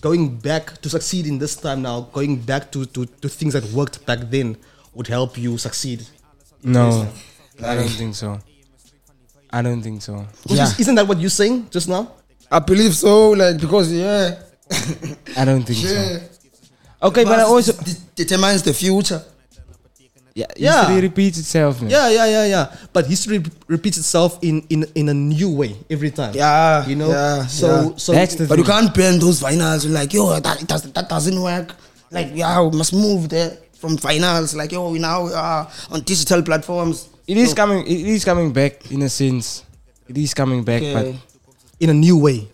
going back to succeed in this time now, going back to to, to things that worked back then, would help you succeed? no, I don't think so. I don't think so. Which is- isn't that what you're saying just now? I believe so, like because yeah, I don't think yeah. so. Okay, but I Past also de- determines the future. Yeah, Yeah. history repeats itself. Man. Yeah, yeah, yeah, yeah. But history repeats itself in in in a new way every time. Yeah, you know. yeah, so yeah. so That's the But you can't burn those vinyls. You're like, yo, that it does, that doesn't work. Like, yeah, we must move there from vinyls. Like, yo, we now are on digital platforms. It is coming. It is coming back in a sense. It is coming back, Okay. in a new way.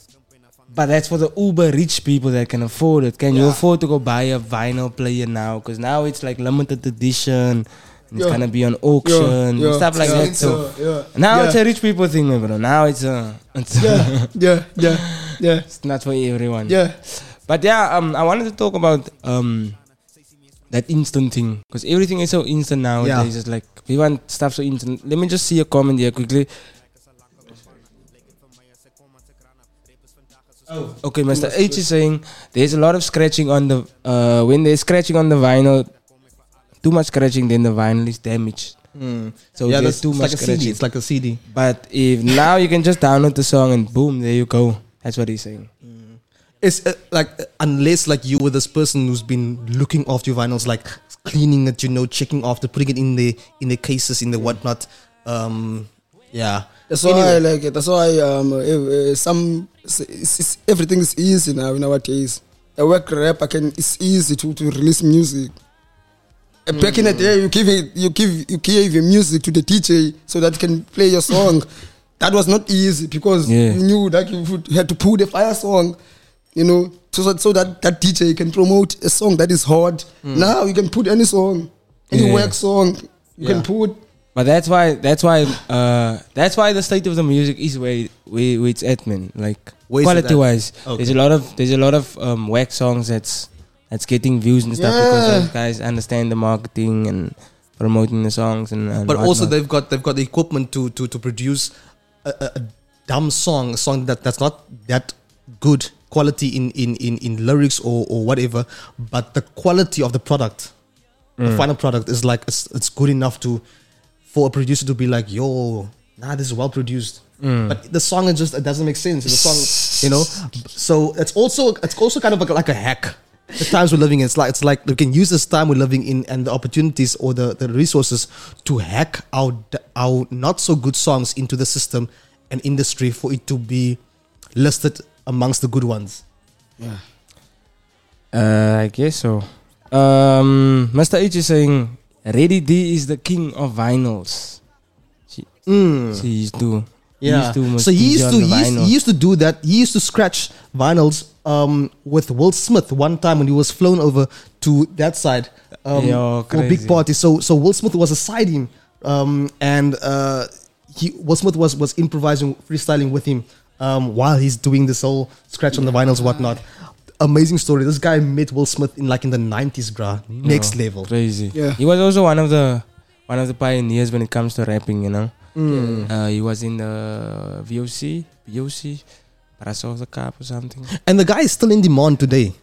But that's for the uber rich people that can afford it. Can you afford to go buy a vinyl player now? Because now it's like limited edition. And it's Yeah. gonna be on auction Yeah, yeah, stuff like yeah, that. So yeah, now yeah. it's a rich people thing, bro. Now it's a it's, yeah, yeah, yeah, yeah, it's not for everyone. yeah. But yeah, um, I wanted to talk about um that instant thing because everything is so instant nowadays. It's just like we want stuff so instant. Let me just see a comment here quickly. Oh, okay, Mr. H is saying there's a lot of scratching on the uh when there's scratching on the vinyl, too much scratching, then the vinyl is damaged. So yeah, there's too much like scratching. CD. It's like a CD. but if now you can just download the song and boom, there you go. That's what he's saying. It's uh, like uh, unless like you were this person who's been looking after your vinyls, like cleaning it, you know, checking after, putting it in the in the cases, in the whatnot. Um, yeah. That's why I like it. That's why um, uh, some it's, it's, everything is easy now nowadays. A work rap, I can. It's easy to, to release music. Uh, Back in the day, you give it, you give you gave your music to the DJ so that can play your song. that was not easy because Yeah. you knew that you would, had to put the fire song, you know, so that, so that that DJ can promote a song that is hot. Now you can put any song, any Yeah. work song. You Yeah. can put But that's why that's why uh that's why the state of the music is where where, where it's at man. Like quality wise, Okay. There's a lot of there's a lot of um whack songs that's that's getting views and stuff because those guys understand the marketing and promoting the songs and, and but also they've got they've got the equipment to to to produce a, a, a dumb song, a song that that's not that good quality in in in, in lyrics or or whatever, but the quality of the product, the final product is like it's, it's good enough to for a producer to be like, yo, nah, this is well produced. But the song is just it doesn't make sense. The song, you know. So it's also it's also kind of like, like a hack. The times we're living in, it's like it's like we can use this time we're living in and the opportunities or the, the resources to hack our our not so good songs into the system and industry for it to be listed amongst the good ones. Uh, I guess so. Um, Mr. H is saying, Ready D is the king of vinyls. She, she used to. he Yeah. used to so he used to he used, he used to do that. He used to scratch vinyls um, with Will Smith one time when he was flown over to that side um, Yo, for a big party. So so Will Smith was aside him, um, and uh, he Will Smith was was improvising, freestyling with him um, while he's doing this whole scratch on the vinyls, whatnot. Amazing story. This guy met Will Smith in like in the nineties, bruh. Next Yo, level. Crazy. Yeah. He was also one of the one of the pioneers when it comes to rapping, you know. Mm. Uh, he was in the VOC, VOC, Brasso of the Cup or something. And the guy is still in demand today.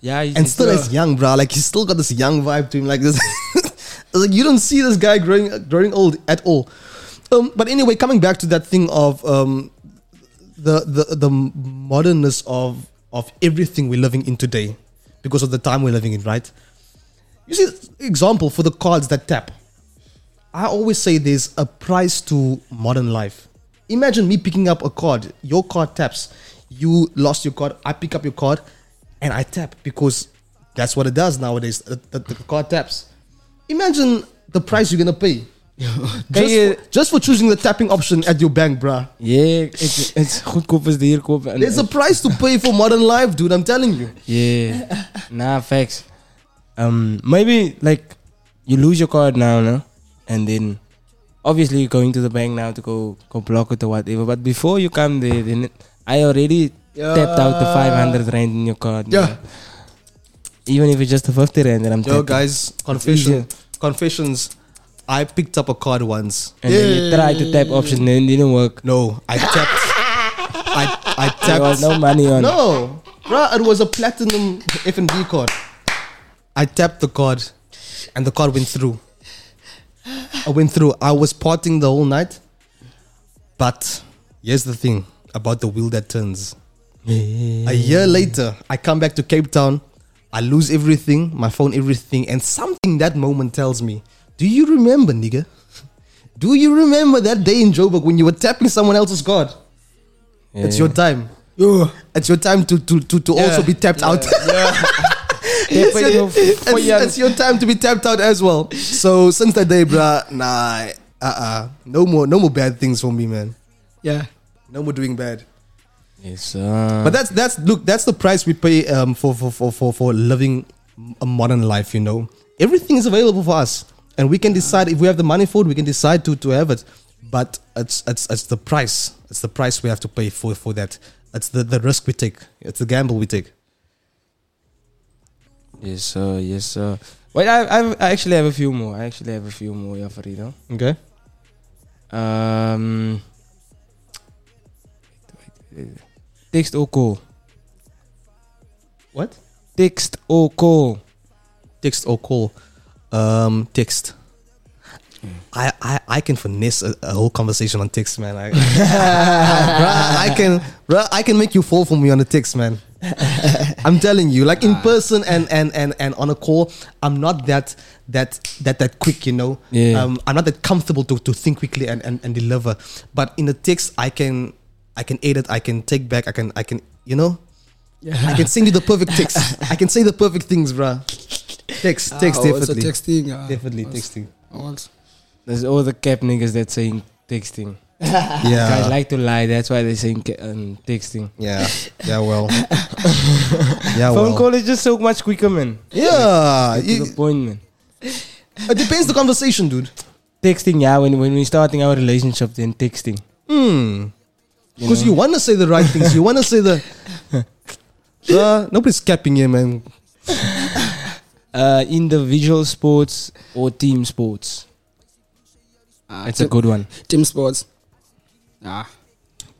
Yeah, he's, and he's still as young, bro. Like he's still got this young vibe to him. Like this, like you don't see this guy growing growing old at all. Um, but anyway, coming back to that thing of um, the the the modernness of of everything we're living in today, because of the time we're living in, right? You see, example for the cards that tap. I always say there's a price to modern life. Imagine me picking up a card. Your card taps. You lost your card. I pick up your card, and I tap because that's what it does nowadays. The, the, the card taps. Imagine the price you're gonna pay. just, je- for, just for choosing the tapping option at your bank, bruh. Yeah, it's it's goedkoop is hier kopen. En- There's a price to pay for modern life, dude. I'm telling you. Yeah. nah, facts. Um, maybe like you lose your card now, no? And then obviously you're going to the bank now to go go block it or whatever. But before you come there, then I already tapped out the 500 rand in your card. Yeah. man. Even if it's just a 50 rand that I'm Yo, tapping. guys, confession, confessions. I picked up a card once. And then you tried to tap option and it didn't work. No, I tapped. I I There was no money on it. No, bruh, it was a platinum FNB card. I tapped the card, and the card went through. I went through. I was partying the whole night, but here's the thing about the wheel that turns. A year later, I come back to Cape Town. I lose everything, my phone, everything, and something that moment tells me, "Do you remember, nigga? Do you remember that day in Joburg when you were tapping someone else's card? It's your time. Yo, It's your time to to to, to also be tapped out. it's, Tapping your, your it's, it's your time to be tapped out as well. So since that day, bruh, nah, uh, uh no more, no more bad things for me, man. yeah. No more doing bad. Yes, uh, But that's that's look, that's the price we pay um for for for for, for living a modern life. You know, everything is available for us, and we can decide if we have the money for it. We can decide to to have it. But it's it's it's the price. It's the price we have to pay for for that. It's the the risk we take. It's the gamble we take. yes, sir. Yes, sir. Wait, I, I've, I actually have a few more. I actually have a few more, yeah, Farida. Okay. Um, text or call. What? Text or call. Text or call. Um, text. I, I, I can finesse a, a whole conversation on text, man. I, Bruh, I can, bruh, I can make you fall for me on the text, man. I'm telling you, like in person and, and, and, and on a call, I'm not that that that that quick, you know. Yeah. Um, I'm not that comfortable to, to think quickly and, and, and deliver. But in a text, I can I can edit, I can take back, I can I can you know, yeah. I can send you the perfect text. I can say the perfect things, bruh. Text, text, Ah, also definitely, texting. Uh, definitely also- texting. also. There's all the cap niggas that saying texting. Guys Yeah, like to lie. That's why they saying ca- um, texting. yeah, yeah. Well, yeah, Phone well. call is just so much quicker, man. Yeah, To you- the point, man. it depends the conversation, dude. Texting, yeah. When when we starting our relationship, then texting. Hmm. Because you want to say the right things. You want to say the. Uh, nobody's capping here, man. Uh, individual sports or team sports. Ah, It's a good one. Team sports. Ah.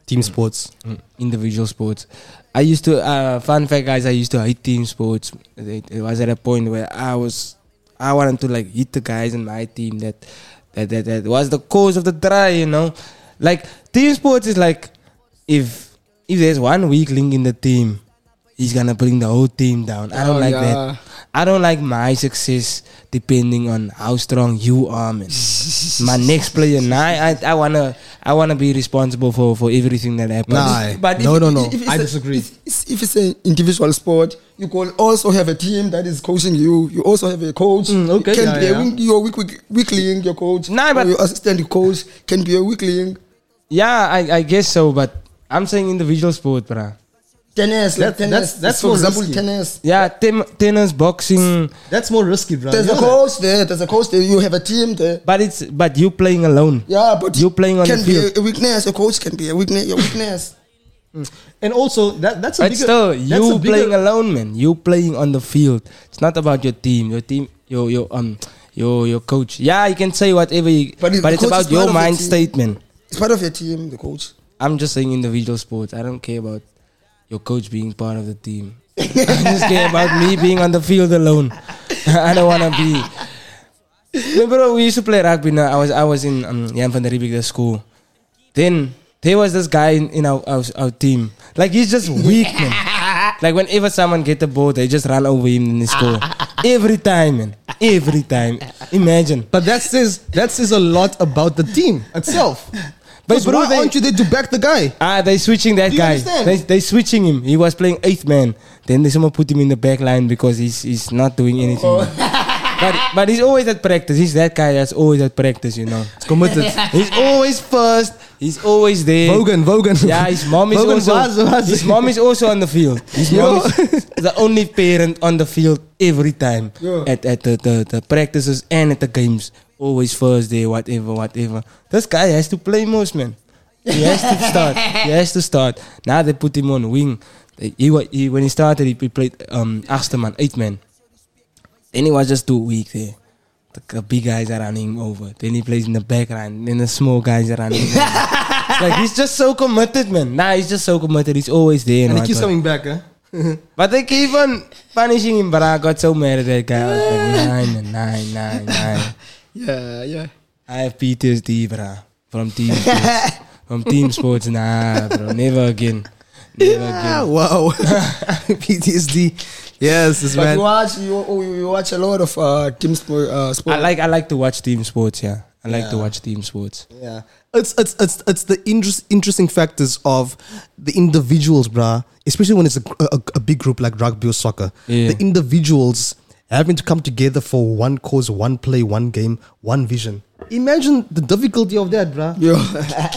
Team sports. Mm, individual sports. I used to. Uh, fun fact, guys. I used to hate team sports. It, it was at a point where I was. I wanted to like hit the guys in my team that that that, that was the cause of the try. You know, like team sports is like if if there's one weak link in the team, he's gonna bring the whole team down. I don't Oh, like yeah. that. I don't like my success depending on how strong you are, man. my next player, nah, I, I wanna, I wanna be responsible for, for everything that happens. Nah, But no, if, no, no. if it's I a- disagree. If it's, if it's an individual sport, you can also have a team that is coaching you. You also have a coach. Mm, okay, Can yeah, be yeah. a weak, your weak, weak, weak link, your coach. Nah, but- or your assistant coach can be a weak link. Yeah, I, I guess so, but I'm saying individual sport, bruh. Tennis, like That- tennis. that's- that's for more example, risky. tennis. Yeah, tem- tennis, boxing, That's more risky, bro. There's You a coach there. There's a coach there. You have a team there. but it's but you playing alone. Yeah, but You playing on can the field. a, a weakness. A coach can be a weakness. Your weakness. And also, that that's a But bigger, still, that's you a playing alone, man. You playing on the field. It's not about your team. Your team, your your um your your coach. Yeah, you can say whatever, you, But but, it's about your part of the mind statement. It's part of your team. The coach. I'm just saying individual sports. I don't care about your coach being part of the team. I just care about me being on the field alone. I don't wanna be. Remember we used to play rugby. Now I was I was in um, Jan van der Riebeeck the school. Then there was this guy in, in our, our our team. Like he's just weak, man. like whenever someone get the ball, they just run over him and they score. Every time, man. Every time. Imagine. But that says that says a lot about the team itself. But bro, why they- aren't you there to back the guy? Ah, they switching that guy. understand? They they switching him. He was playing eighth man. Then they someone put him in the back line because he's he's not doing anything. Oh. but but he's always at practice. He's that guy that's always at practice. You know. It's committed. He's always first. He's always there. Vogan, Vogan. Yeah, his mom is Vogan also was- was- his mom is also on the field. His mom is the only parent on the field every time at at the, the the practices and at the games. Always first day, whatever, whatever. This guy has to play most man. He has to start. He has to start. Now they put him on wing. He, he when he started, he played um Asterman, eight man. Then he was just too weak there. The, big guys are running him over. Then he plays in the background. Then the small guys are running him over. Like he's just so committed, man. Nah, he's just so committed. He's always there. And he what- keeps coming back, huh? But they keep on punishing him. But I got so mad at that guy. I was like, nine, and nine, nine, nine. Yeah, yeah. I have PTSD, bro. From team sports. From team sports, nah, bro. Never again. Never Ah, again. wow. PTSD. Yes, this But man. you watch, you, oh, you you watch a lot of uh, team sport. Uh, sport. I like I like to watch team sports. Yeah, I like to watch team sports. Yeah, it's it's it's it's the interest, interesting factors of the individuals, bruh. Especially when it's a, a, a big group like rugby or soccer. Yeah. The individuals having to come together for one cause, one play, one game, one vision. Imagine the difficulty of that, bruh. Yeah.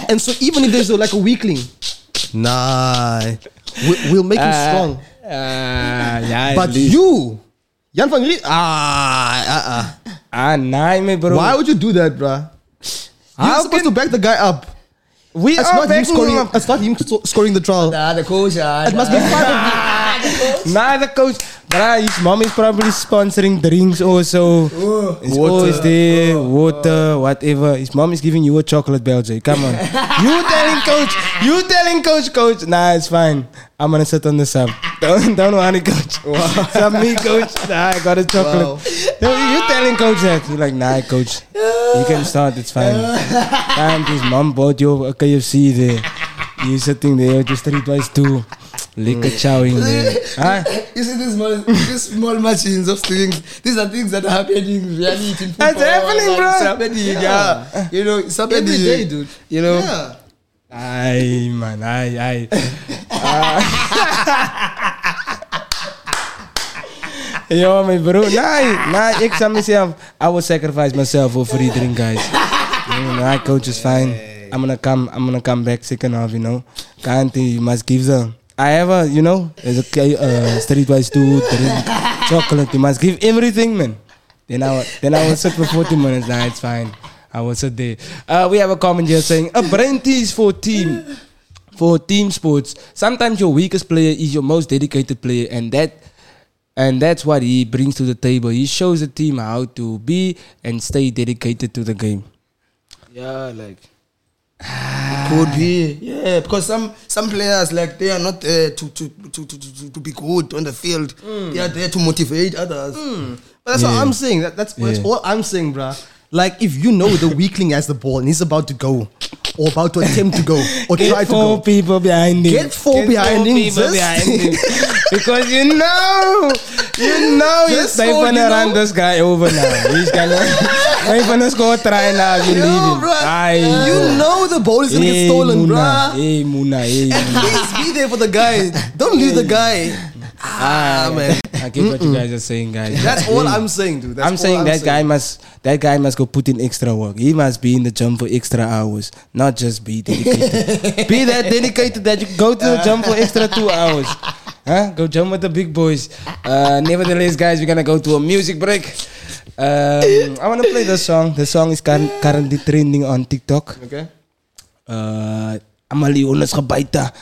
And so even if there's a, like a weakling, nah, we, we'll make him strong. Ah, yeah. But you, Jan van Riet, ah, ah, ah. ah, nah, me bro. Why would you do that, bruh? You're How supposed to back the guy up. we It's are not him scoring. him up. It's not him scoring the trial. Nah, the coach. Uh, It must be five. Nah, the coach. Bruh, his mom is probably sponsoring drinks also. It's Water. always there, oh, water, oh. whatever. His mom is giving you a chocolate Belgium. Come on. you telling coach, you telling coach, coach. Nah, it's fine. I'm gonna sit on the sub. Don't, don't worry, coach. Sub me, coach. Nah, I got a chocolate. Wow. No, you telling coach that. You're like, nah, coach. You can start, it's fine. And his mom bought you a KFC there. You sitting there with your streetwise too. Liquor chowing there. Huh? You see these small, these small machines of things. These are things that are happening in reality. In That's happening, bro. It's happening, yeah. You know, it's happening. Every day, dude. You know. Yeah. Ay, man, ay, ay. Ah. Yo, my bro. Nah, nah, ik zou mezelf, I will sacrifice myself for free drink, guys. You know, coach is fine. I'm gonna come, I'm gonna come back second half, you know. Can't you must give them. I a, you know, there's a uh, streetwise dude, chocolate. You must give everything, man. Then I then I will sit for 40 minutes. Nah, it's fine. I will sit there. Uh, we have a comment here saying a brain tease for team for team sports. Sometimes your weakest player is your most dedicated player, and that and that's what he brings to the table. He shows the team how to be and stay dedicated to the game. Yeah, like it could be. Yeah, because some some players like they are not uh, there to to to to, to, be good on the field. Mm. They are there to motivate others. Mm. But that's Yeah. what I'm saying. That, that's, that's all I'm saying, bruh. Like, if you know the weakling has the ball and he's about to go, or about to attempt to go, or try to Get to four go, people behind him. Get four behind him, people behind him. because you know, you know, you Just stay so gonna you run know. this guy over now. He's gonna, he's gonna score try now. You Yo, leave him. Aye, you know the ball is gonna get stolen, Muna. bruh. Hey, Muna. Hey, At Muna. least be there for the guy. Don't leave the guy. Ah, man. I get what you guys are saying, guys. That's all I'm saying, dude. That's I'm all saying that guy must that guy must go put in extra work. He must be in the gym for extra hours, not just be dedicated. be that dedicated that you go to the gym for extra two hours. Huh? Go jump with the big boys. Uh, nevertheless, guys, we're gonna go to a music break. Um, I wanna play the song. The song is cur- currently trending on TikTok. Okay. Uh, Amali Onas Gebaita.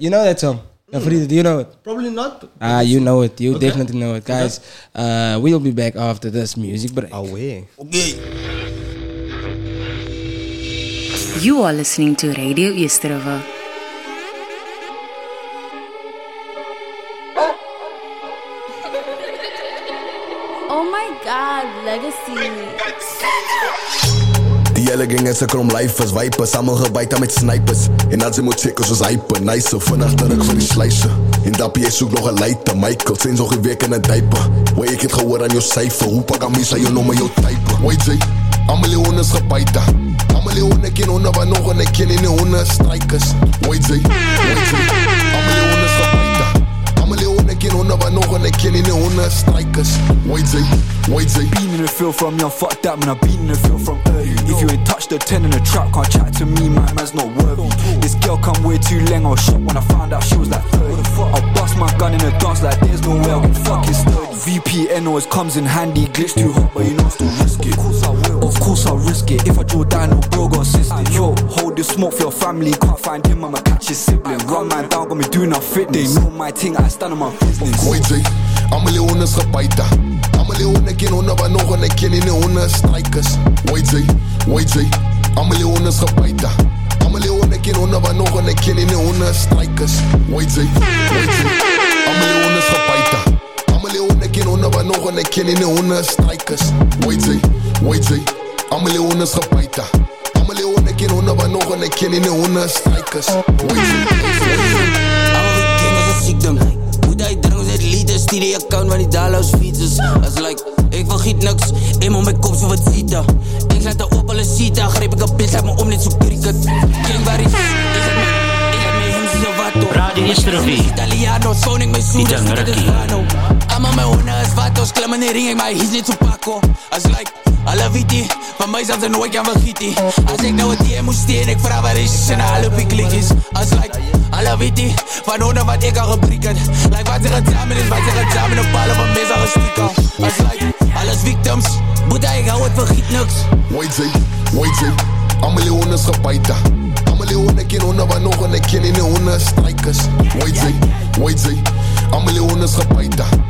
You know that song? Afrida, do you know it? Probably not. Ah, you know it. You definitely know it, guys. Uh, we'll be back after this music break. Away. Okay. You are listening to Radio Easterova. Oh my god, Legacy. The hele gang is ek om lifers, wipers, almal gebyt met snipers. En as jy moet check soos hyper, nice, vinnig druk van die sluise. En dappie jy soek nog 'n leiter, Michael sien so geweek in 'n diaper. Hoe ek het gehoor aan jou syfer, hoe pak aan my sy jou nommer jou type. Wait jy, almal die honde is gebyt. Almal die honde ken honde wat nog en ek ken nie die honde strikers. Wait jy, wait jy, almal die honde is gebyt. Almal die honde ken honde wat nog en ek ken nie die honde strikers. Wait jy, wait jy. Been in the field from young, fuck that man, I've been in the field from early. If you ain't touched the 10 in the trap, can't chat to me, my man's not worthy. This girl come way too leng, I was shocked when I found out she was like 30. I'll bust my gun in the dance like there's no way I'll get fucking sturdy. VPN always comes in handy, glitch too hot, but you know I still risk it. Of course I will, of course I'll risk it. If I draw down, no bro got assistant. Yo, hold this smoke for your family, can't find him, I'ma catch his sibling. Run man down, got me doing a fit, they know my thing, I stand on my business. Wait jy, almal die honde is gebyt. Almal die honde ken honde wat nog en ek ken nie die honde strikers. Wait jy, wait jy, almal die honde is gebyt. Almal die honde ken honde wat nog en ek ken nie die honde strikers. Wait jy, wait jy, almal die honde is gebyt. Almal die honde ken honde wat nog en ek ken nie die honde strikers. Wait jy, wait jy, almal die honde is gebyt. Almal die honde ken honde wat nog en ek ken nie die honde strikers. Wait jy, wait jy. Almal wie king is 'n siekdom. Moet hy drink met liters stuur die account van die Dallas features. As like ek wil giet niks, em om my kop so wat sita. Ek laat op hulle sita, gryp ek 'n pils uit my om net so cricket. King Barry, ek het my ek het my hemse so wat op. Radio Istrofi. Italiano, soning my soon. Die dangeraki. Almal my honde is wat ons klim in die ring, ek my hier's net so pakko. As like Alle witi, van my sal ze nooit kan vergieten Als ik nou het hier moet steen, ik vraag waar is en alle piklikjes Als like, alle witi, van onder wat ik al geprikken Like wat er examen is, wat er examen op ballen van Als like, alles victims, Boeta ik hou het vergiet niks Wait jy, wait. Jy, almal die honde is gebyt. Almal die honde ken honde wat nog en ek ken nie die honde strikers. Wait jy, wait jy, almal die honde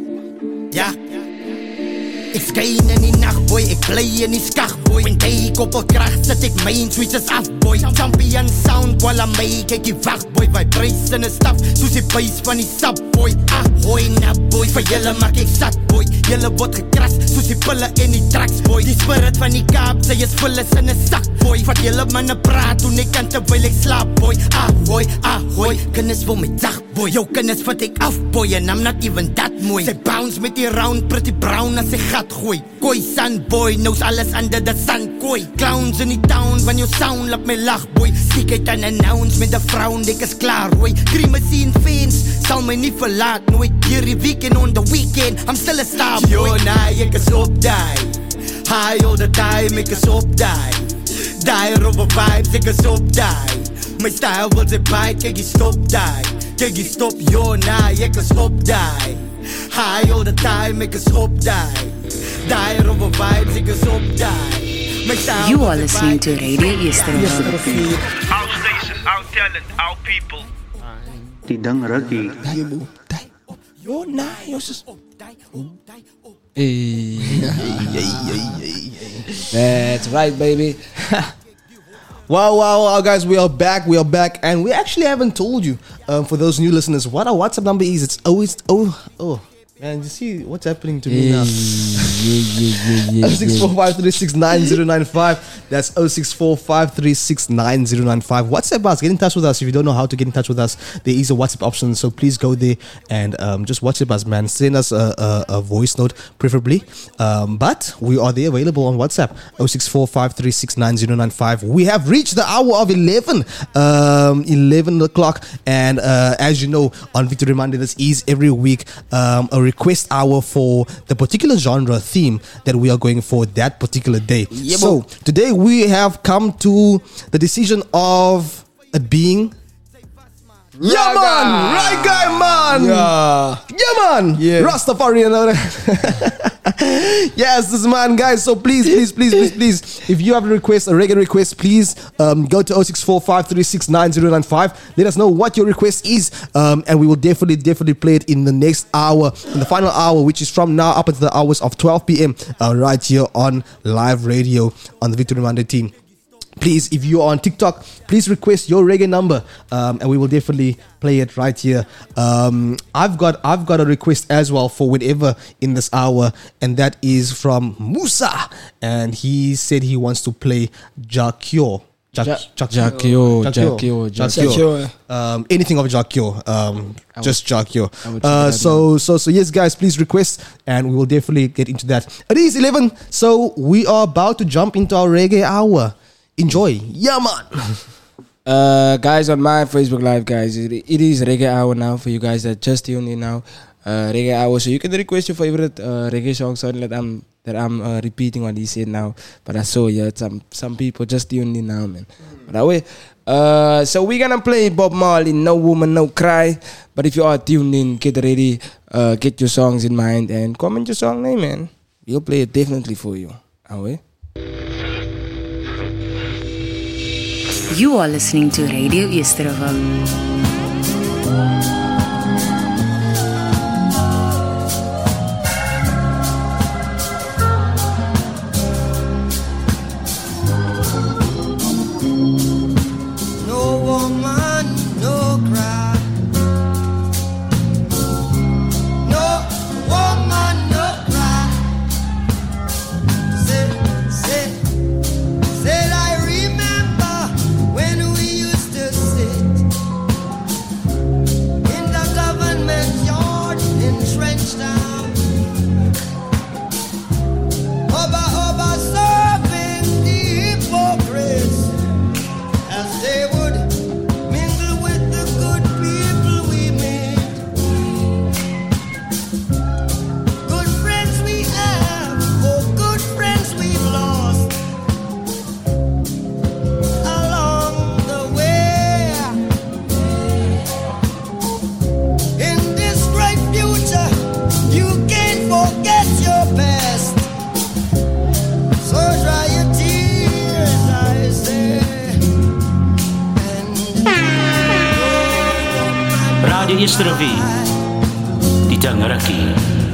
Ja. Ek skyn in die nachtboy, ek bly in die skagboy. Met die koppelkrag sit ek main switches af boy. Champion sound while I make ek die wagboy. Vibration in 'n staf, soos die base van die subboy. Ahoy na boy, ah, vir julle maak ek sat boy. Julle word gekras soos die pille en die tracks boy. Die spirit van die Kaap, sy is volle in 'n sak boy. Vat julle manne praat toen ek kan terwyl ek slaap boy. Ahoy, ahoy, kinders wil my dag boy. Jou kinders vat ek af boy and I'm not even that mooi. Sy bounce met die round pretty brown as sy gat gooi. Koi sun boy, knows alles under the sun koi. Clowns in die town van jou sound laat my lag boy. Stiek uit aan announce met 'n frown, ek is klaar rooi. Crime scene fans sal my nie verlaat nooit. Hierdie weekend on the weekend, I'm still a star boy. Yo, nee, ek is op die. High all the time, ek is op die. Die rubber vibes, ek is op die. My style wil sy bike, kyk jy stop die. Kyk jy stop, yo, nee, ek is op die. High all the time, ek is op die. Die rubber vibes, ek is op die. My style You are listening bike, to Radio stop, die. Easterova. Our station, our talent, our people. Die ding rukkie. Yo, nah, yo, sis. Hey. That's right, baby. Wow, wow, wow, guys, we are back. We are back, and we actually haven't told you, um, for those new listeners, what our WhatsApp number is. It's always oh oh. Man, you see what's happening to me now? yeah, yeah, yeah, yeah. Six four five three six nine zero nine five. That's 0645369095. WhatsApp us. Get in touch with us. If you don't know how to get in touch with us, there is a WhatsApp option. So please go there and um, just WhatsApp us, man. Send us a, a, a voice note, preferably. Um, but we are there available on WhatsApp 0645369095. We have reached the hour of 11, um, 11 o'clock. And uh, as you know, on Victory Monday, this is every week um, a request hour for the particular genre theme that we are going for that particular day. so today we have come to the decision of it being. Yeah, man! Right guy, man! Yeah. Yeah, man! Yeah. Rastafari and all that. yes, this man, guys. So please, please, please, please, please, if you have a request, a reggae request, please um, go to 0645369095. Let us know what your request is, um, and we will definitely, definitely play it in the next hour, in the final hour, which is from now up until the hours of 12 p.m. Uh, right here on live radio on the Victory Monday team please if you are on tiktok please request your reggae number um, and we will definitely play it right here um, i've got i've got a request as well for whenever in this hour and that is from musa and he said he wants to play jakio Ja- Jakio, Jakio, Jakio. Um, anything of Jakio, um, just Jakio. I would check Uh, so, so, so, yes, guys, please request, and we will definitely get into that. It is eleven, so we are about to jump into our reggae hour. Enjoy, yeah, man. Uh, guys, on my Facebook Live, guys, it, it is reggae hour now for you guys that just tuned in now. Uh, reggae hour, so you can request your favorite uh, reggae song. Sorry that I'm that I'm uh, repeating what he said now, but I saw yeah, some some people just tuned in now, man. But that way, uh, so we're gonna play Bob Marley, No Woman, No Cry. But if you are tuned in, get ready, uh, get your songs in mind, and comment your song name, man. We'll play it definitely for you. That way. You are listening to Radio Easterova. Radio Eastervie. Die Dangaraki.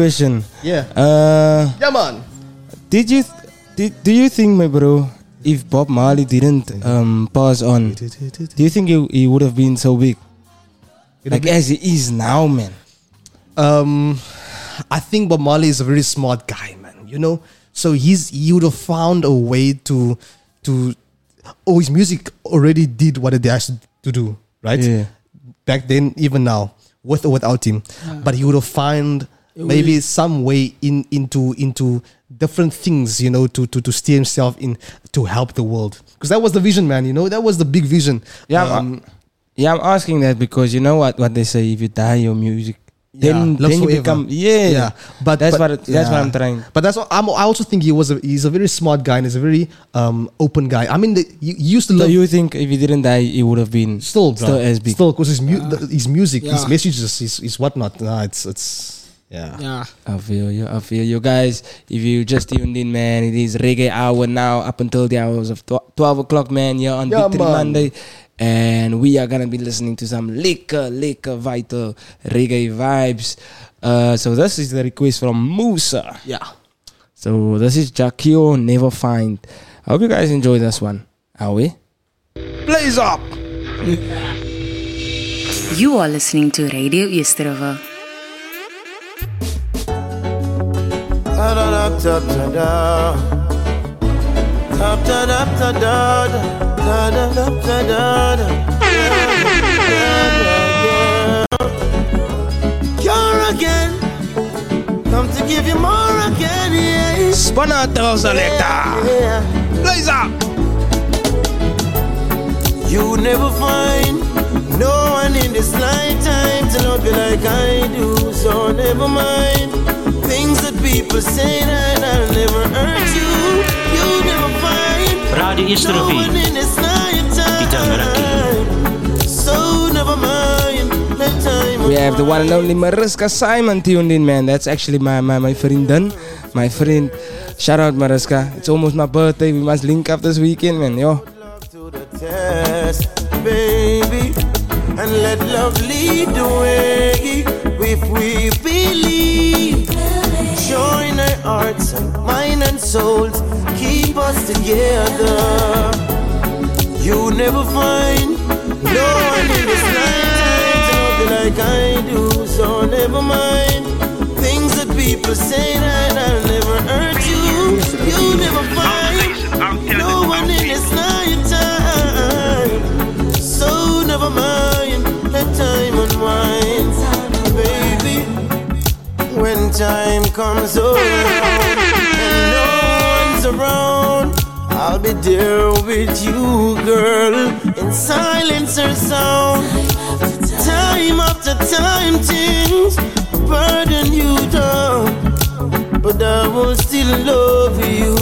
Question. Yeah. Uh, Yeah, man. did you th- did, do you think, my bro, if Bob Marley didn't um, pass on, do you think he, he would have been so big? Like as he is now, man. Um, I think Bob Marley is a very smart guy, man. You know, so he's he would have found a way to to. Oh, his music already did what it has to do, right? Yeah. Back then, even now, with or without him, but he would have found A maybe way. some way in into into different things, you know, to to to steer himself in to help the world. Because that was the vision, man. You know, that was the big vision. Yeah, I'm, Um, yeah, I'm asking that because you know what what they say: if you die, your music, Yeah, then then you forever. become yeah, yeah. But that's but- what it, that's what. I'm trying. But that's what I'm, I also think he was a, he's a very smart guy and he's a very um, open guy. I mean, the, he, he used to So love you think if he didn't die, he would have been still still bro. as big? still because his mu- the, his music, his messages, his, his whatnot. Nah, it's it's yeah. Yeah. I feel you. I feel you guys. If you just tuned in, man, it is reggae hour now up until the hours of tw- 12 o'clock, man. You're on Yeah, Victory man. Monday. And we are going to be listening to some liquor, liquor, vital reggae vibes. Uh, so this is the request from Musa. Yeah. So this is Jah Cure Never Find. I hope you guys enjoy this one. Are we? Blaze up! You are listening to Radio Yesterova. You're again. Come to give you more again, yeah. Spanato Selector. Yeah. Blaze up! You never find no one in this lifetime to love you like I do. So never mind people say that I'll never hurt you. You never find Radio no one in this lifetime. So never mind. We have the one and only Mariska Simon tuned in, man. That's actually my my my vriendin, my friend. Shout out Mariska. It's almost my birthday. We must link up this weekend, man. Yo. test, baby, and let love lead the way. If we believe, join our hearts mind and souls, keep us together. You never find no one in this lifetime like I do. So never mind things that people say that I'll never hurt you. You never find no one in this lifetime. So never mind, let time Time comes around and no one's around, I'll be there with you, girl, in silence or sound. Time after time, things burden you down, but I will still love you,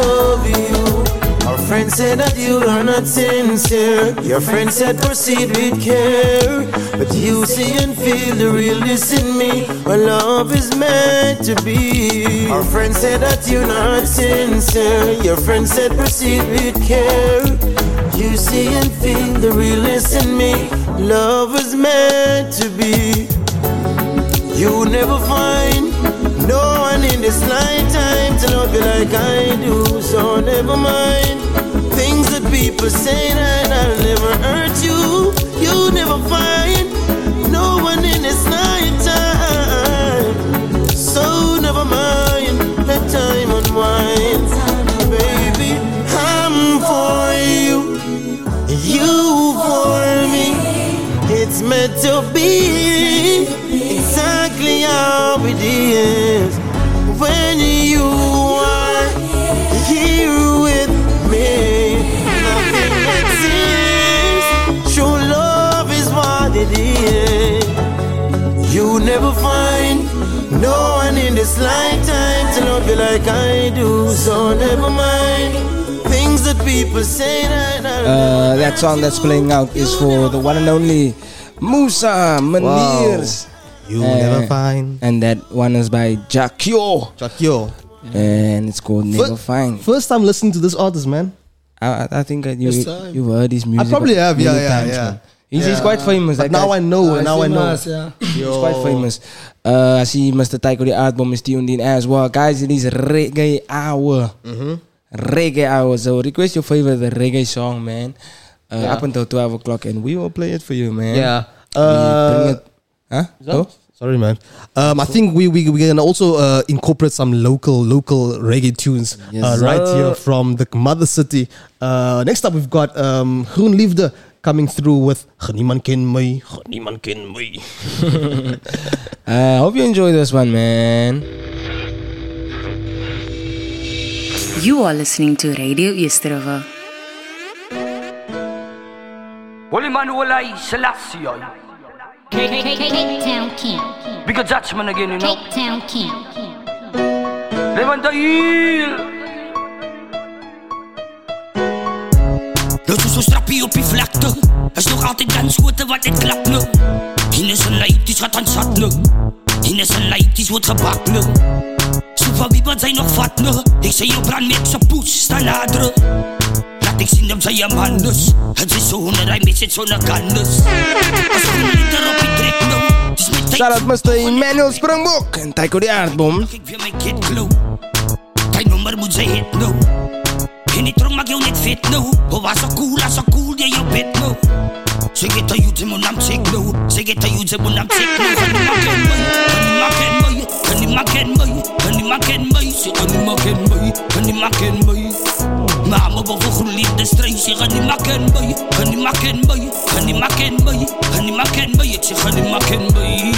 love you. Our friend said that you are not sincere. Your friend said proceed with care. But you see and feel the realness in me. Our love is meant to be. Our friend said that you're not sincere. Your friend said proceed with care. You see and feel the realness in me. Love is meant to be. You never find no one in this lifetime to love you like I do. So never mind things that people say that I'll never hurt you. You never find no one in this lifetime. So never mind, let time unwind, baby. I'm for you, you for me. It's meant to be how it is when you are here with me. Nothing exists. True love is what it is. You never find no one in this lifetime to love you like I do. So never mind things that people say that Uh, that song that's playing out is for the one and only Musa Meniers. You never find. And that one is by Jah Cure. Jakio. And it's called Never Fir- Find. First time listening to this artist, man. I, I- think that you First time. you've heard his music. I probably have, yeah, many yeah, times, yeah. man. He's, he's quite famous. But that now guy. I know. Ah, now I know. yeah. He's quite famous. Uh, I see Mr. Tycho the Aardbom is tuned in as well. Guys, it is reggae hour. Mm-hmm. Reggae hour. So request your favorite reggae song, man. Uh, Yeah. Up until 12 o'clock, and we will play it for you, man. Yeah. We bring Uh, it. Huh? Oh? Sorry, man. Um, I think we we we can also uh, incorporate some local local reggae tunes Yes, uh, right sir. here from the mother city. Uh, next up, we've got um, Groen Liefde coming through with Niemand ken my, niemand ken my. I hope you enjoy this one, man. You are listening to Radio East River. Holy man Selassie. Cape Town King. Bigger judgment again, you know. Cape Town King. Leven de hiel. Dat is zo'n strappie op die vlakte. Is nog altijd dansschoten wat dit klap nu. Hier is een lijt, die gaat aan zat nu. Is een lijt, die wordt gebak nu. Super wie wat zijn nog vat nu. Ik zei je brand met zijn poes, sta naderen. Laat ik zien dat zij je man dus. Het is zo'n rij met zit zo'n kan dus. Als ik niet erop die trek nu. Het is mijn tijd. Shout out Mr. Emmanuel Springbok en Tycho the Aardbom. Ik weer mijn kid glow. Mijn nummer moet zij hit nou. En die trong maak jou net fit nou. Oh, Was zo cool, zo cool, die jou bit nou. Ze get a youth, mon am check nou. Ze get a youth, mon am check nou. Kan die maken mij, kan die maken mij, kan die maken mij, kan die maken mij. Ze kan die maken mij, kan die maken mij. Mama, we voor groen liefde strijd. Ze kan die maken mij, kan die maken mij, kan die maken mij, kan die maken mij. Ik zeg kan die maken mij.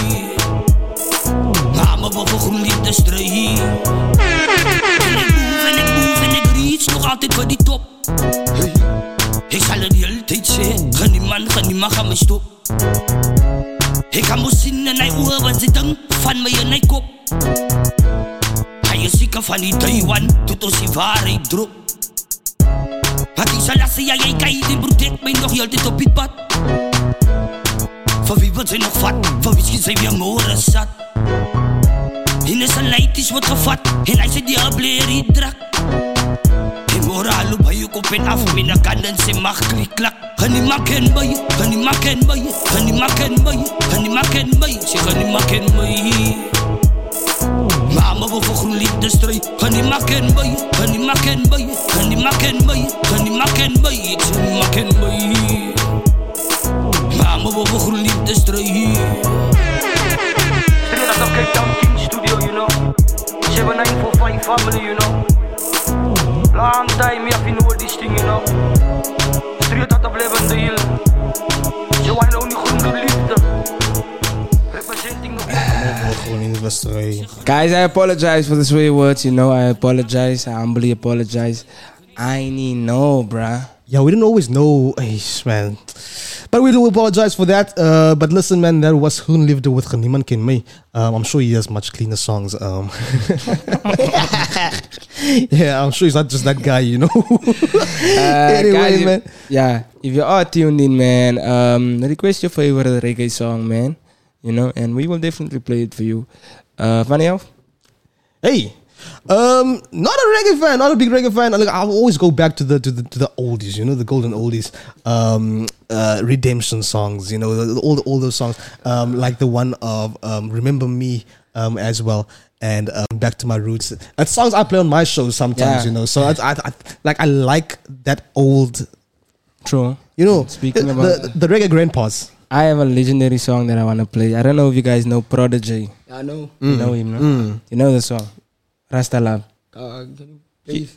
Mama, we voor groen liefde strijd. En ik move en ik move en ik reach nog altijd voor die top. Hey. Ik zal het de hele tijd zeggen, ga die man, ga die man, ga me stop. Ik kan me zien en hij oor wat ze denkt van mij en hij kop. Hij is zeker van die Taiwan, doet ons die waarheid drop. Wat ik zal lassen, ja jij kan die protect mij nog heel tijd op het pad. Van wie wordt zij nog vat, van wie zijn weer moren zat. In zijn lijt is wat gevat En hij zit die ableer die drak En moraal op je kop en af Mina kan dan ze mag klak Gaan die maken bij je Gaan die maken bij je Gaan die maken bij je Gaan die maken bij je Ze gaan die maken bij je Mama we voor groen liefde strijd Gaan die maken bij je Gaan die maken bij je Gaan die maken bij je Gaan die maken bij je Ik zeg die maken bij je Mama we voor groen liefde strijd Straight out of Cape Town King Studio, you know. 7945 family, you know. Long time, me have to know this thing, you know. Straight out of Leven de Hill. Ze Guys, I apologize for the swear words, you know. I apologize. I humbly apologize. I need no, bruh. Yeah, we didn't always know, Eish, man. But we do apologize for that. Uh, but listen, man, that was Groen Liefde with Niemand Ken Me. Um, I'm sure he has much cleaner songs. Um, yeah, I'm sure he's not just that guy, you know. Uh, anyway, guys, if- man. yeah, if you are tuned in, man, um, request your favorite reggae song, man. You know, and we will definitely play it for you. Uh, Funny Alf? Hey, um, not a reggae fan, not a big reggae fan. Like I'll always go back to the to the to the oldies, you know, the golden oldies, um, uh, redemption songs, you know, the, all the, all those songs, um, like the one of um, "Remember Me" um, as well, and um, "Back to My Roots." That's songs I play on my show sometimes, Yeah. you know. So I, I, I like I like that old, True. you know, Speaking the, about- the, the reggae grandpas. I have a legendary song that I want to play. I don't know if you guys know Protoje. I know. You know him, no? Mm. You know the song? Rasta Love. Uh, please?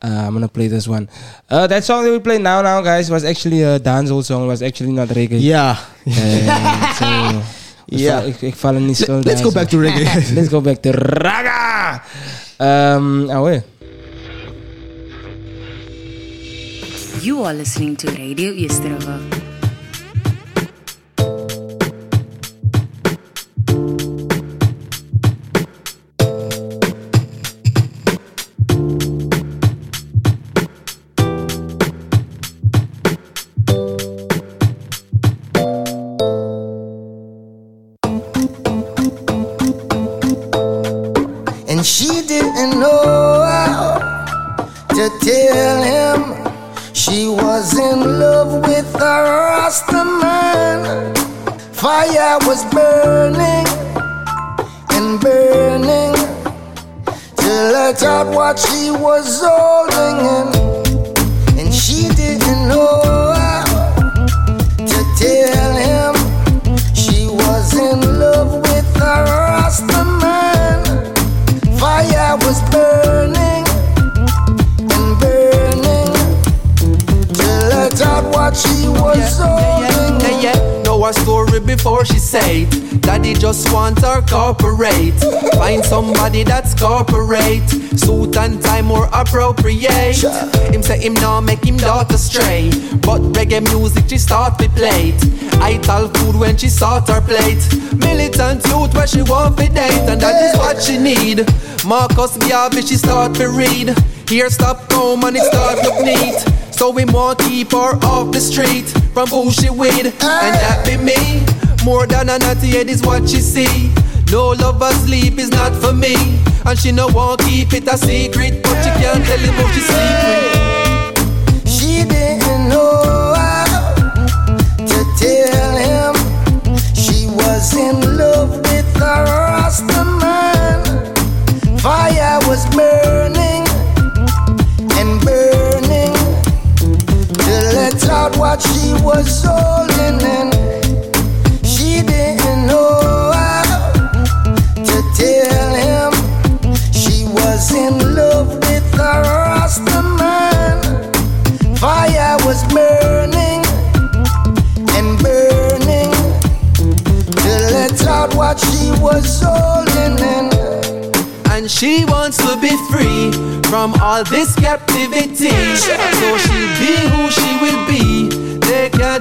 Uh, I'm gonna play this one. Uh, that song that we play now, now, guys, was actually a dancehall song. It was actually not reggae. Yeah. Uh, so, Yeah. Ik, ik val niet Let, let's go back to reggae. let's go back to raga. Um, oh, wait. You are listening to Radio East she start to play I tell food when she start her plate. Militant youth where she want to date And that is what she need. Marcus Garvey she start to read. Here stop home and it start look neat. So we want keep her off the street. From who she with, and that be me. More than a naughty head is what she see. No lover sleep is not for me, and she no won't keep it a secret, but she can't tell him how she sleep with. She she was holding in, she didn't know how to tell him she was in love with a man. Fire was burning and burning to let out what she was holding in, and she wants to be free from all this captivity. So she'll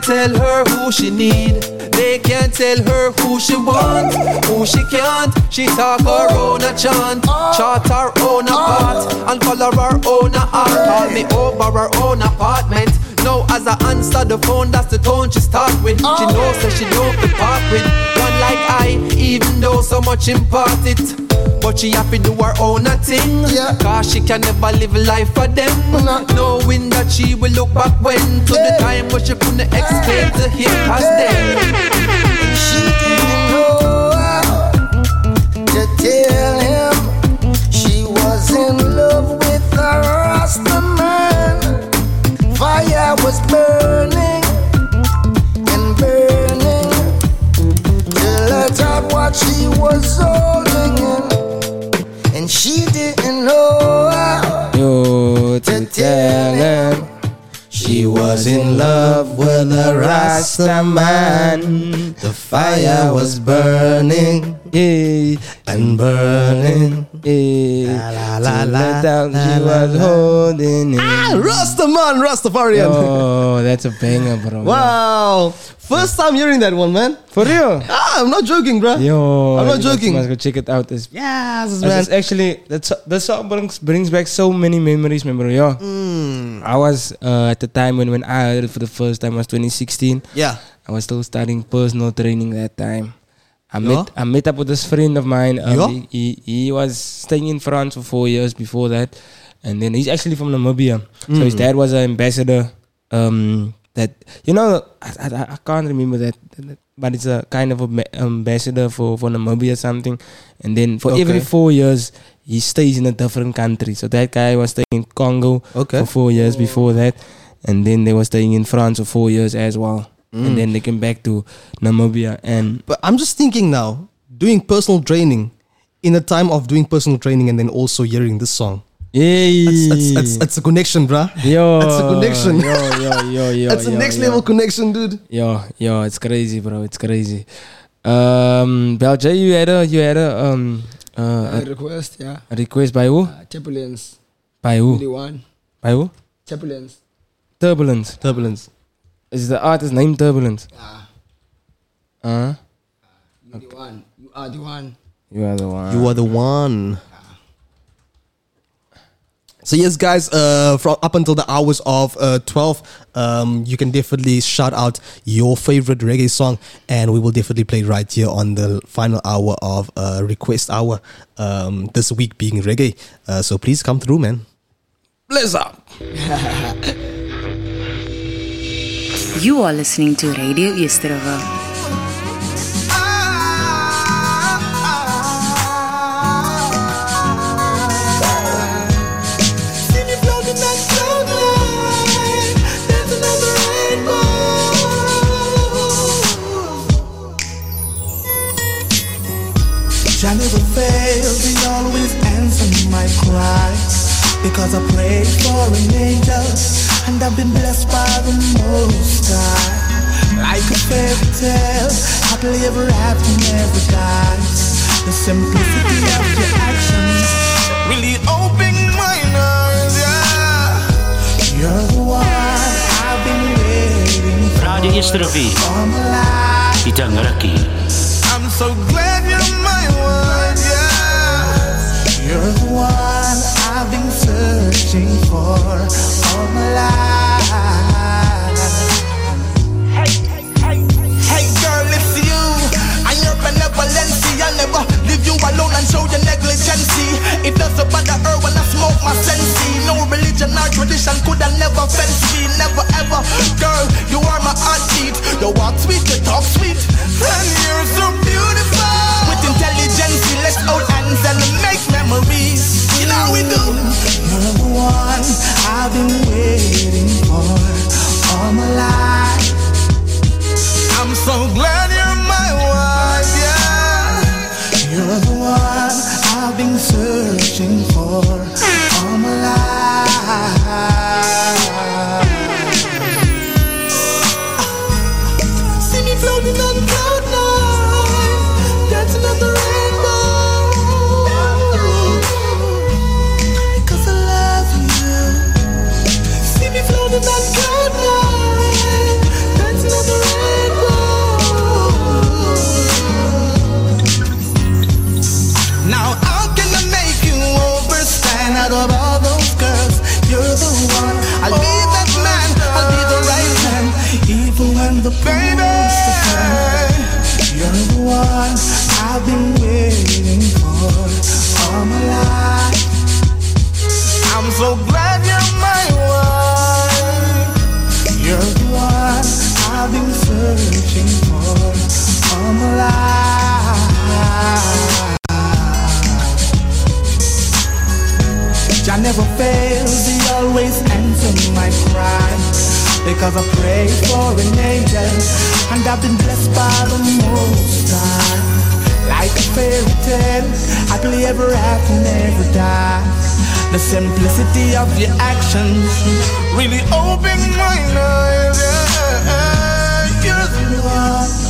tell her who she need. They can't tell her who she want, who she can't. She talk her own a chant, chart her own a part, and color her own a art. Call me over her own apartment. No, as I answer the phone, that's the tone she start with. She oh, knows that she don't be part with one like I, even though so much impart it. But she have to do her own a thing Cause she can never live a life for them. Knowing that she will look back when To the time when she couldn't explain to him as them. She didn't know how to tell him she was in love with a Rasta man. Fire was burning and burning till I thought what she was holding know how Yo, to tell him she was in love with a Rasta man. The fire was burning, yeah, and burning, yeah. La la la, la, she was holding it. Ah, Rastaman, Rastafarian. Oh, that's a banger, bro. Wow. First time hearing that one, man. For real? Ah, I'm not joking, bro. Yo, I'm not joking. Must go check it out. It's, yes, it's man. actually that the song brings brings back so many memories, man, bro. Yo, Mm. I was uh, at the time when when I heard it for the first time was 2016. Yeah. I was still studying personal training that time. I Yeah. met I met up with this friend of mine. Um, Yeah. he, he he was staying in France for four years before that, and then he's actually from Namibia. So his Mm. dad was an ambassador. Um, that you know, I, I, I can't remember that, but it's a kind of a ambassador for for Namibia or something. And then for every four years, he stays in a different country. So that guy was staying in Congo Okay. for four years before that, and then they were staying in France for four years as well. Mm. And then they came back to Namibia and But I'm just thinking now, doing personal training in a time of doing personal training and then also hearing this song. Yay. It's, it's, it's, it's a connection, bruh. Yo, It's a connection. Yo, yo, yo, yo. It's a yo, next yo. level connection, dude. Yo, yo, it's crazy, bro. It's crazy. Um, Bell J, you had a, you had a, um, uh, A request, yeah. a request by who? Uh, Turbulence. By who? The one. By who? Turbulence. Turbulence. Turbulence. Is the artist name Turbulence? Uh, You the one. You are the one. you are the one. You are the one. So yes, guys, uh, from up until the hours of uh, twelve, um, you can definitely shout out your favorite reggae song, and we will definitely play right here on the final hour of uh, request hour. Um, this week being reggae, uh, so please come through, man. Bless up. You are listening to Radio Yesterova. Because I prayed for an angel, and I've been blessed by the Most High. Like a fairy tale, happily ever after never dies. The simplicity of your actions really open my eyes, yeah. You're the one I've been waiting for Radio my. Itangaraki. I'm so glad you're my one, yeah. You're the one searching for all my life. Hey, hey, hey, hey girl, it's you. I and your benevolence, I'll never leave you alone and show your negligence. It doesn't bother her when I smoke my sensi. No religion or tradition could have never fence me, never ever. Girl, you are my heartbeat. You walk sweet, you talk sweet, and you're so beautiful. Let's hold hands and make memories. You know we do. You're the one I've been waiting for all my life. I'm so glad you're my wife, yeah. You're the one I've been searching for all my life. Because I prayed for an angel, and I've been blessed by the Most High. Like a fairy tale, happily ever after, never die. The simplicity of your actions really open my eyes. Yeah. The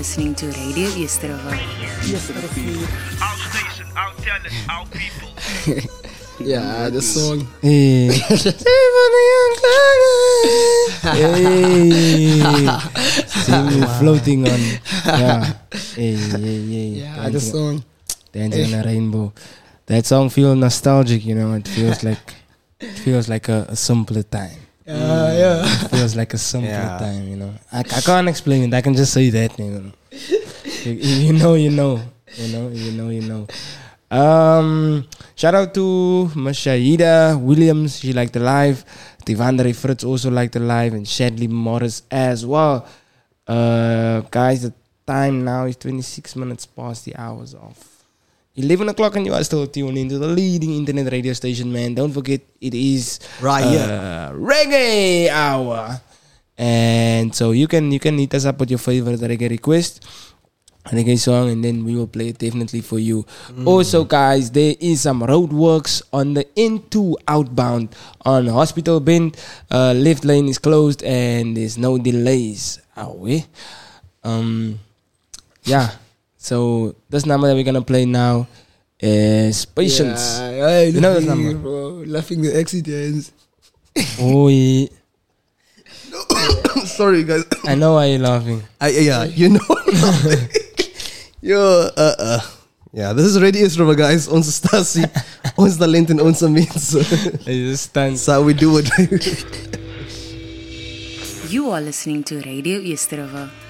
listening to Radio Yesterova. yeah, the song. Hey. hey. See me floating on. Yeah. Hey, hey, hey. Yeah, the song. Dancing on a rainbow. That song feels nostalgic, you know. It feels like it feels like a, a simpler time. Yeah, yeah. It feels like a simpler Yeah. time, you know. I, I can't explain it. I can just say that, you know. You, you know, you know. You know, you know, you know. Um, shout out to Mashahida Williams. She liked the live. Tivandre Fritz also liked the live. And Shadley Morris as well. Uh, guys, the time now is 26 minutes past the hours of 11 o'clock and you are still tuned into the leading internet radio station, man. Don't forget, it is Right uh, here. reggae hour. And so you can you can hit us up with your favorite reggae request. reggae song and then we will play it definitely for you. Also, guys, there is some roadworks on the N2 outbound on Hospital Bend. Uh, left lane is closed and there's no delays. Away. Um, yeah. So this number that we're gonna play now is patience. Yeah, hey, you know this number. you, bro. Laughing the accidents. Oh, yeah. Sorry, guys. I know why you're laughing. I, yeah, you know. Yo, uh, uh. Ja, this is Radio Israel, guys. Onze statie, ons talent en onze mensen. That's how we do it. You are listening to Radio Yesterova.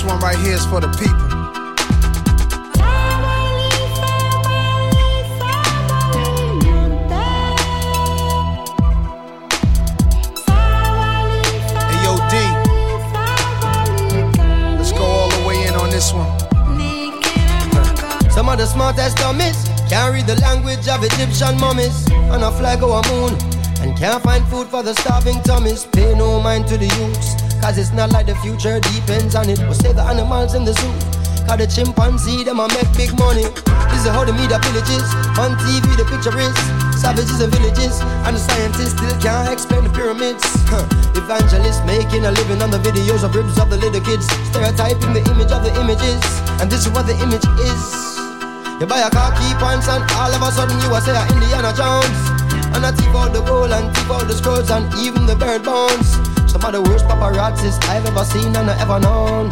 This one right here is for the people. Let's go all the way in on this one. Some of the smartest dummies can't read the language of Egyptian mummies on a flag or a moon and can't find food for the starving tummies. Pay no mind to the youths, cause it's not like the future depends on it. But save the animals in the zoo, cause the chimpanzee them a make big money. This is how the media villages on TV. The picture is savages and villages, and the scientists still can't explain the pyramids. Evangelists making a living on the videos of ribs of the little kids, stereotyping the image of the images, and this is what the image is. You buy a car, key points, and all of a sudden you are say a Indiana Jones. And I thief out the gold and thief out the scrolls and even the bird bones. Some of the worst paparazzis I've ever seen and I've ever known.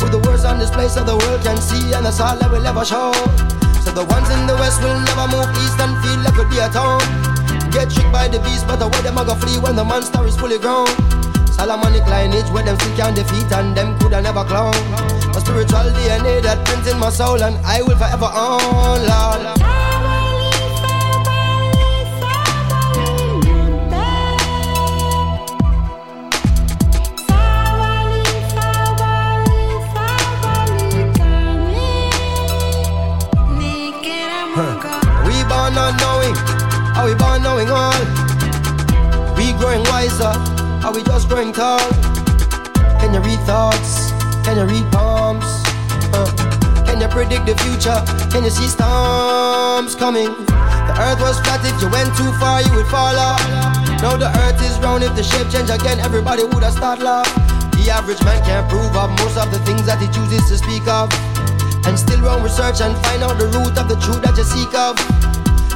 With the worst on this place so the world can see and that's all I will ever show. So the ones in the west will never move east and feel like it'll be a town. Get tricked by the beast, but away them a go flee when the monster is fully grown. Solomonic lineage where them still can defeat and them coulda never clown. A spiritual DNA that prints in my soul and I will forever own, Lord. Growing wiser, are we just growing tall? Can you read thoughts? Can you read palms? Uh, can you predict the future? Can you see storms coming? The earth was flat, if you went too far, you would fall off. Now the earth is round, if the shape change again, everybody would have start laugh. The average man can't prove up most of the things that he chooses to speak of. And still run research and find out the root of the truth that you seek of.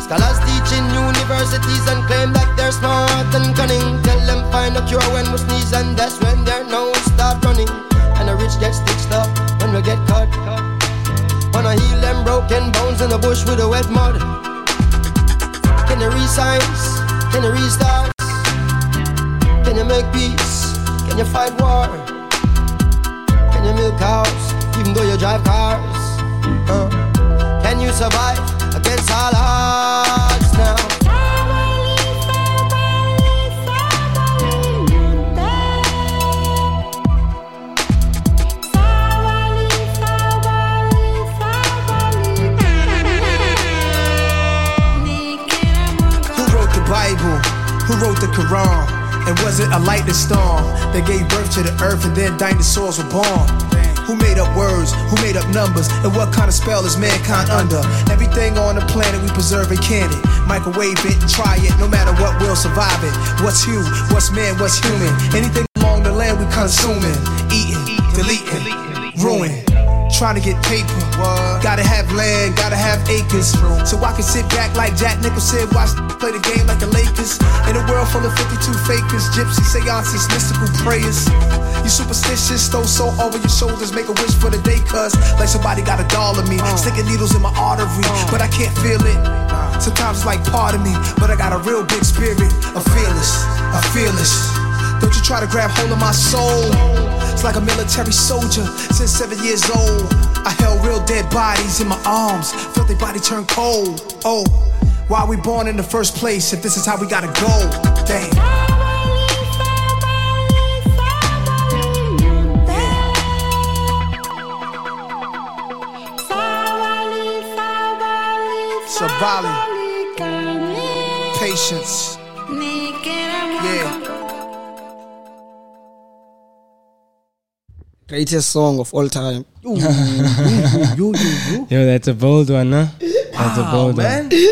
Scholars teach in universities and claim that they're smart and cunning. Tell them find a cure when we sneeze and that's when their nose start running. And the rich get stitched up when we get cut. Wanna heal them broken bones in the bush with the wet mud. Can you resize? Can you restart? Can you make peace? Can you fight war? Can you milk cows even though you drive cars? Can you survive Who wrote the Bible? Who wrote the Quran? And was it a lightning storm that gave birth to the earth and then dinosaurs were born? Who made up words? Who made up numbers? And what kind of spell is mankind under? Everything on the planet we preserve and can it. Microwave it and try it, no matter what, we'll survive it. What's you? What's man? What's human? Anything along the land we consuming, eating, deleting, ruin. Trying to get paper. Gotta have land, gotta have acres. So I can sit back like Jack Nicholson, watch play the game like the Lakers. In a world full of 52 fakers, gypsy seances, mystical prayers. You superstitious, throw so over your shoulders, make a wish for the day, cuz like somebody got a doll of me, uh. sticking needles in my artery, uh. but I can't feel it. Sometimes it's like part of me, but I got a real big spirit, a fearless, a fearless. Don't you try to grab hold of my soul. It's like a military soldier since seven years old. I held real dead bodies in my arms, felt their body turn cold. Oh, why we born in the first place if this is how we gotta go? Damn. Savali. Patience. Yeah. Greatest song of all time. Yo, that's a bold one, huh? That's a Wow, bold man. one.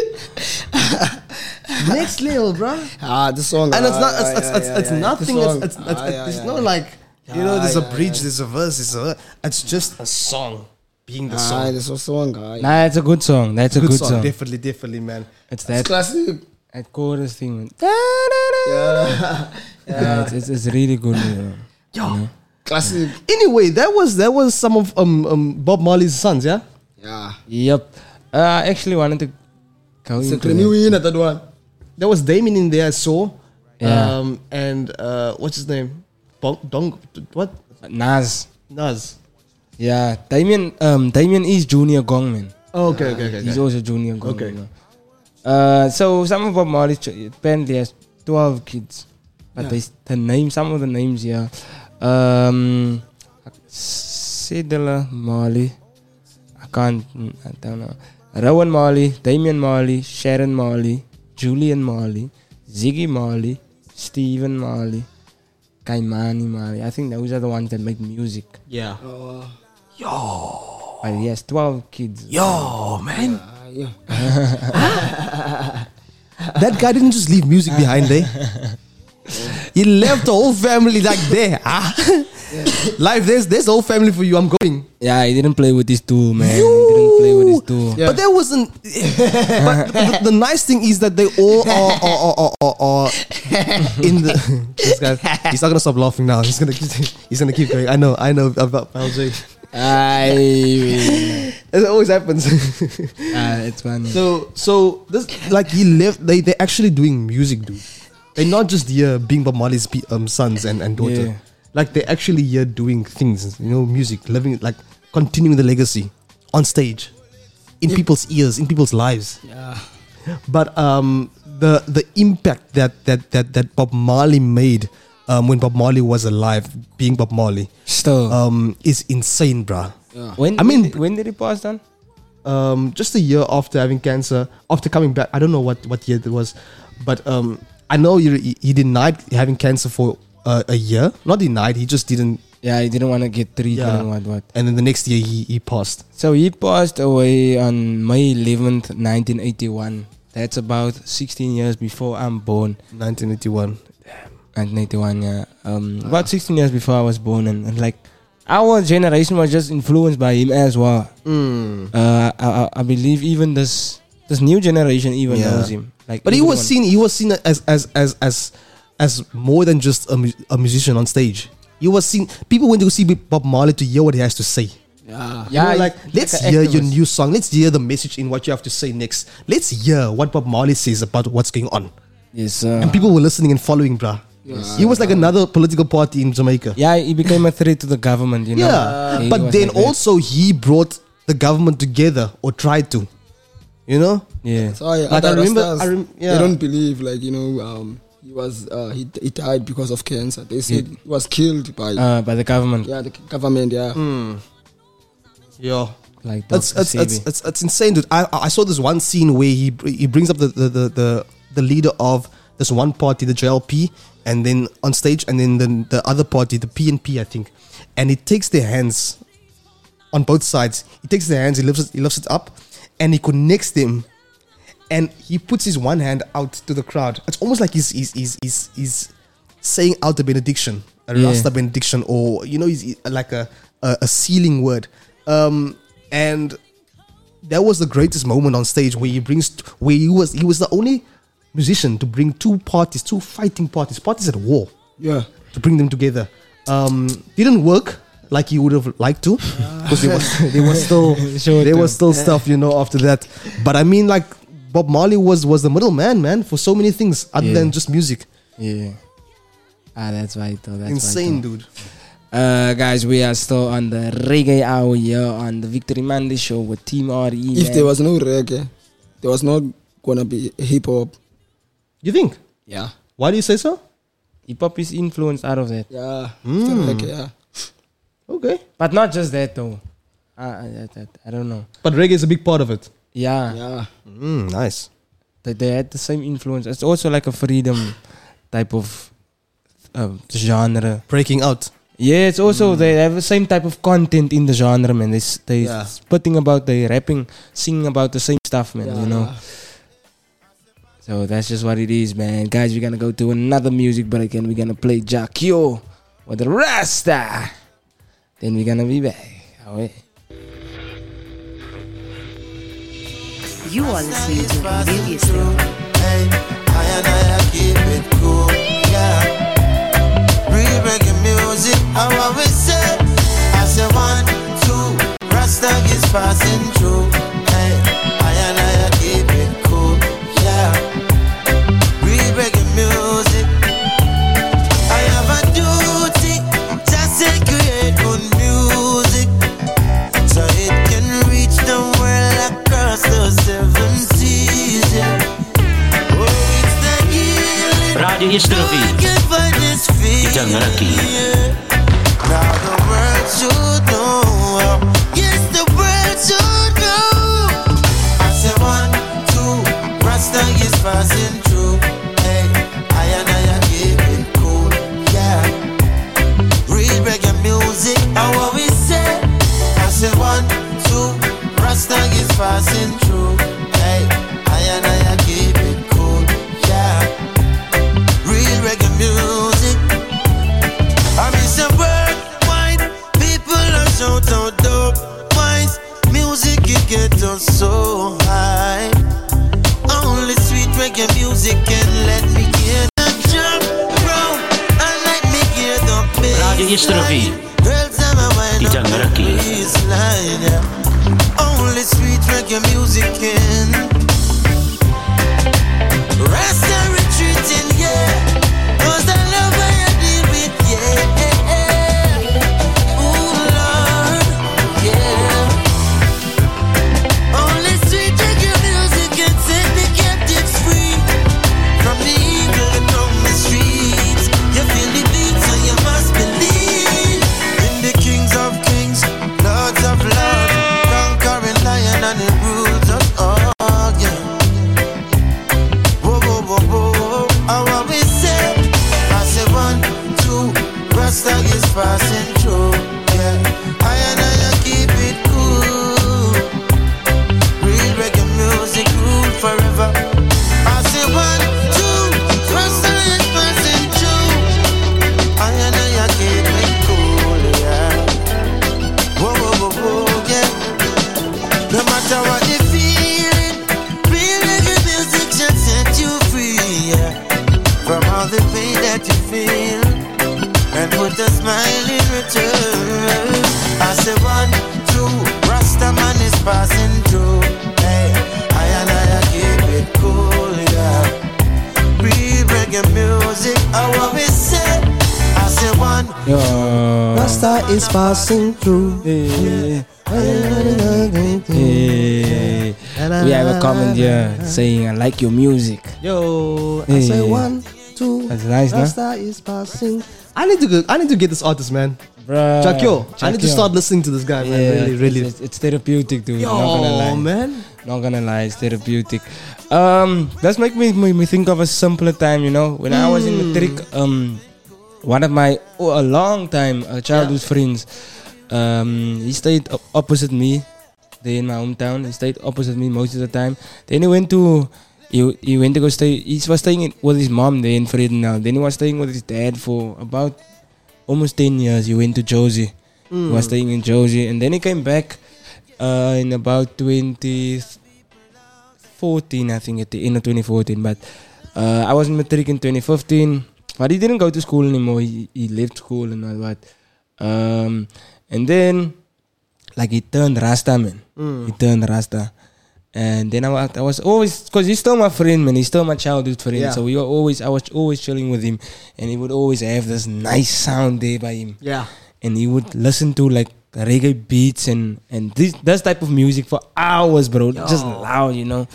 Next level, bro. Ah, the song. And it's ah, not. It's, yeah, it's, yeah, it's, yeah, it's nothing. It's, it's, it's, Ah, it's not like you know. Ah, There's a bridge. yeah. There's a verse. There's a. It's just a song being the Ah, song. this was song. ah, yeah. Nah, it's a good song. That's a good, song. Definitely, definitely, man. It's that classic. that chorus thing. Yeah. Yeah, it's, it's, it's really good. You know. Yo, Classic. Anyway, that was that was some of um, um Bob Marley's sons, yeah. Yeah. Yep. Uh, I actually wanted to go It's a into Grammy that. winner, that one. There was Damian in there, I saw. Yeah. Um, and uh, what's his name? Bong, Dong, what? Nas. Nas. Yeah, Damian. Um, Damian is Junior Gong man. Oh, okay, okay, okay, He's okay. also Junior Gong. Okay. You. Uh, so some of Bob Marley's apparently has twelve kids, but Yeah. they the name some of the names here. Um, Cedella Marley. I can't. I don't know. Rohan Marley, Damian Marley, Sharon Marley, Julian Marley, Ziggy Marley, Stephen Marley, Ky-Mani Marley. I think those are the ones that make music. Yeah. Yo. But he has 12 kids. Yo, man. yeah. that guy didn't just leave music behind there. he left the whole family like there. Ah. Life, there's there's the whole family for you. I'm going. Yeah, he didn't play with his tool, man. He didn't play with his tool. But there wasn't. but the, the nice thing is that they all are, are, are, are, are, are in the. this guy, he's not gonna stop laughing now. He's gonna keep, he's gonna keep going. I know, I know about LJ. Aye. it always happens. Ah, it's funny. So so this like he left. They they actually doing music, dude. They're not just here being Bob Marley's pe- um, sons and and daughter. Yeah. Like they're actually here doing things. You know, music, living like continuing the legacy on stage, in people's ears, in people's lives. Yeah. But um, the the impact that that that that Bob Marley made um, when Bob Marley was alive, being Bob Marley, still um, is insane, bruh. When I mean, when did, he pass on? um, just a year after having cancer, after coming back. I don't know what what year it was, but um, I know he, he- denied having cancer for uh, a year. Not denied, he just didn't. Yeah, he didn't want to get treatment Yeah. and what what. And then the next year he, he passed. So he passed away on May 11th, 1981. That's about 16 years before I'm born. 1981. 1981, yeah. Um, About 16 years before I was born, and, and like our generation was just influenced by him as well. Mm. Uh, I, I, I believe even this this new generation even Yeah. knows him. Like, but he was seen. He was seen as as as as as more than just a, mu- a musician on stage. He was seen. People went to see Bob Marley to hear what he has to say. Yeah. You know, Yeah, like let's like an hear your new song. Let's hear the message in what you have to say next. Let's hear what Bob Marley says about what's going on. Yes, sir. And people were listening and following, bruh. Yes, he was like another political party in Jamaica. Yeah, he became a threat to the government. You know. Yeah, He but then like that. also he brought the government together or tried to. You know? Yeah. So I, Like, I other remember- Rastas, I rem- yeah. They don't believe like you know um, he was uh, he he died because of cancer. They said he was killed by Uh, by the government. yeah the government yeah. Hmm. Yeah. Like It's Dr. it's, it's it's it's insane, dude. I I saw this one scene where he he brings up the the, the, the, the leader of this one party, the JLP, and then on stage, and then the, the other party, the PNP, I think, and he takes their hands on both sides. He takes their hands, he lifts it, he lifts it up, and he connects them, and he puts his one hand out to the crowd. It's almost like he's he's he's he's, he's saying out the benediction, a Yeah. Rasta benediction, or you know, he's like a a, a sealing word. Um, and that was the greatest moment on stage where he brings where he was he was the only musician to bring two parties, two fighting parties, parties at war. Yeah. To bring them together. Um, didn't work like he would have liked to because there was there was still there was still stuff you know after that. But I mean, like Bob Marley was was the middleman man man, for so many things other Yeah. than just music. Yeah. Ah, that's right. Though. That's Insane, dude. Uh, guys, we are still on the reggae hour here on the Victory Monday show with Team RE. If man. there was no reggae, there was not gonna be hip hop. You think? Yeah. Why do you say so? hip hop is influenced out of that. Yeah. Mm. Reggae, yeah. Okay. But not just that though. Uh, I, I, I don't know. But reggae is a big part of it. Yeah. Yeah. Mm, nice. They, they had the same influence. It's also like a freedom type of uh, genre. Breaking out. Yeah, it's also they have the same type of content in the genre, man. They they Yeah. spitting about, they rapping, singing about the same stuff, man. You know. So that's just what it is, man. Guys, we're gonna go to another music break and we're gonna play Jah Cure with the Rasta. Then we're gonna be back. Oh, yeah. You are listening to Radio Stereo. Hey, I and I keep it cool, yeah. Real reggae music, how I will say. I say one, two, Rasta is passing through. The world should know. I say one, two, Rasta is passing through. Hey, I and I are keeping cool. Yeah, real reggae music. How we say? I say one, two, Rasta is passing through. Music. I miss wine. People are shout out dope wines. Music it get us so high. Only sweet reggae music can let me get a jump round and let me hear the bass. Radio Istrofi. Girls I'm a wine Itangaraki. baseline, yeah. Only sweet reggae music can. Rasta passing through. Hey. We have a comment here saying, I like your music. Yo, I say one, two. That's nice? Rasta is passing. I need to go. I need to get this artist, man. Bruh. Jakyo, I need to start listening to this guy, man. Yeah, really, really. It's, it's therapeutic, dude. Yo, not gonna lie. man. Not gonna lie, it's therapeutic. Um, that's make me, me me think of a simpler time. You know, when I was in Mm. matric, um, one of my oh, a long time uh, childhood friends, um, he stayed opposite me. There in my hometown, he stayed opposite me most of the time. Then he went to. He, he went to go stay. He was staying in, with his mom there in Vredenau. Then he was staying with his dad for about almost 10 years. He went to Jozi. He Mm. was staying in Jozi. And then he came back uh, in about 2014, I think, at the end of 2014. But uh, I was in matric in 2015. But he didn't go to school anymore. He, he left school and all that. Um, and then, like, he turned Rasta, man. Mm. He turned Rasta. And then I was, I was always, because he's still my friend, man. He's still my childhood friend. Yeah. So we were always, I was always chilling with him. And he would always have this nice sound there by him. Yeah. And he would listen to like reggae beats and, and this, this type of music for hours, bro. Just loud, you know.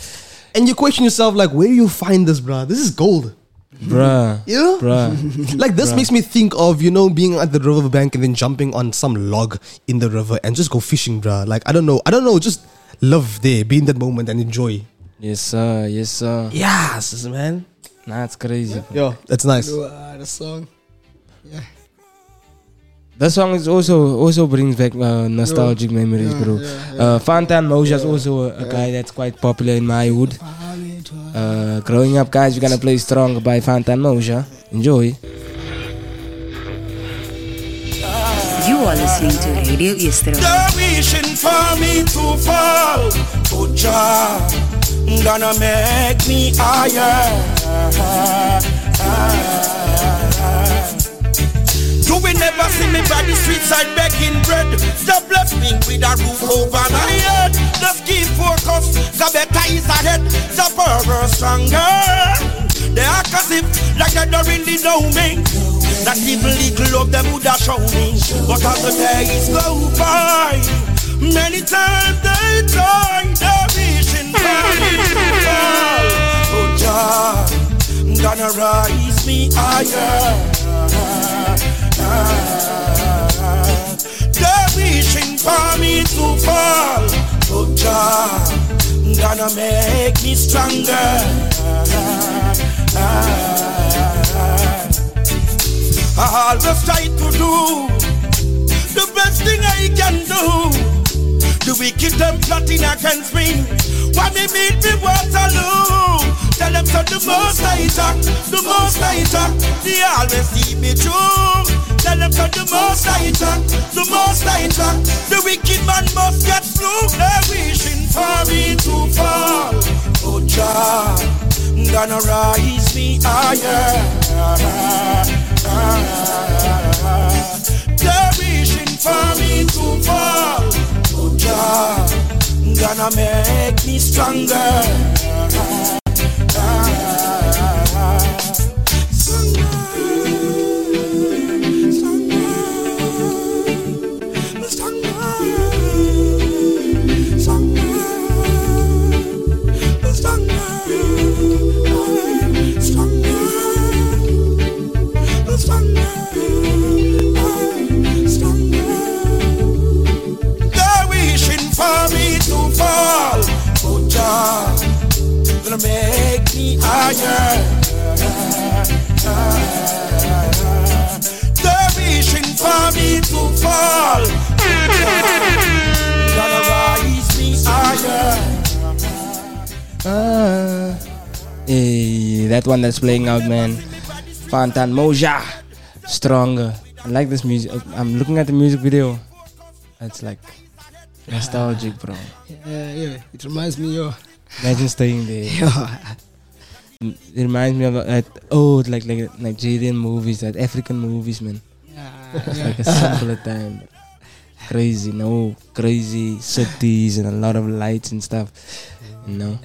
And you question yourself, like, where do you find this, bro? This is gold. Bruh. You know? Bruh. like this Bruh. makes me think of you know being at the riverbank and then jumping on some log in the river and just go fishing, bruh. Like I don't know, I don't know, just love there, be in that moment and enjoy. Yes, sir. Yes, sir. Yes, man. Nah, it's crazy. Yo, that's nice. Yo, uh, the song. Yeah. That song is also also brings back uh, nostalgic memories, Yeah, bro. yeah, Uh, Fantan Mojah is also a, a guy that's quite popular in my hood. Uh, growing up, guys, we're gonna play Strong by Fantan Mojah. Enjoy. You are listening to Radio Eastern. They're wishing for me to fall. Good job, gonna make me higher. You will never see me by the street side begging bread. Stop blessing with a roof over my head. Just keep focus, the better is ahead. The power stronger. They as if like they don't really know me. That even little love them would have shown me. But as the days go by, many times they try, they're wishing for. Oh, God, gonna rise me higher. They're wishing for me to fall, but Jah gonna make me stronger. I always try to do the best thing I can do. The wicked them plotting against me. Why me meet me Waterloo? Tell them so the most I talk, the most I talk. They always see me through. Tell them the most I talk, the most I talk. The wicked man must get through. They're wishing for me to fall. Oh Jah, gonna rise me higher. They're wishing for me to fall. Oh Jah, gonna make me stronger. Make me higher. They're wishing for me to fall. Gonna rise me higher. Ah. Hey, that one that's playing out, man. Fantan Mojah. Stronger. I like this music. I'm looking at the music video. It's like nostalgic, bro. Yeah, yeah. It reminds me of. Imagine staying there. Yeah. It reminds me of that old, like like Nigerian movies, that African movies, man. It's yeah. like a simpler time. Crazy, no crazy cities and a lot of lights and stuff. You know.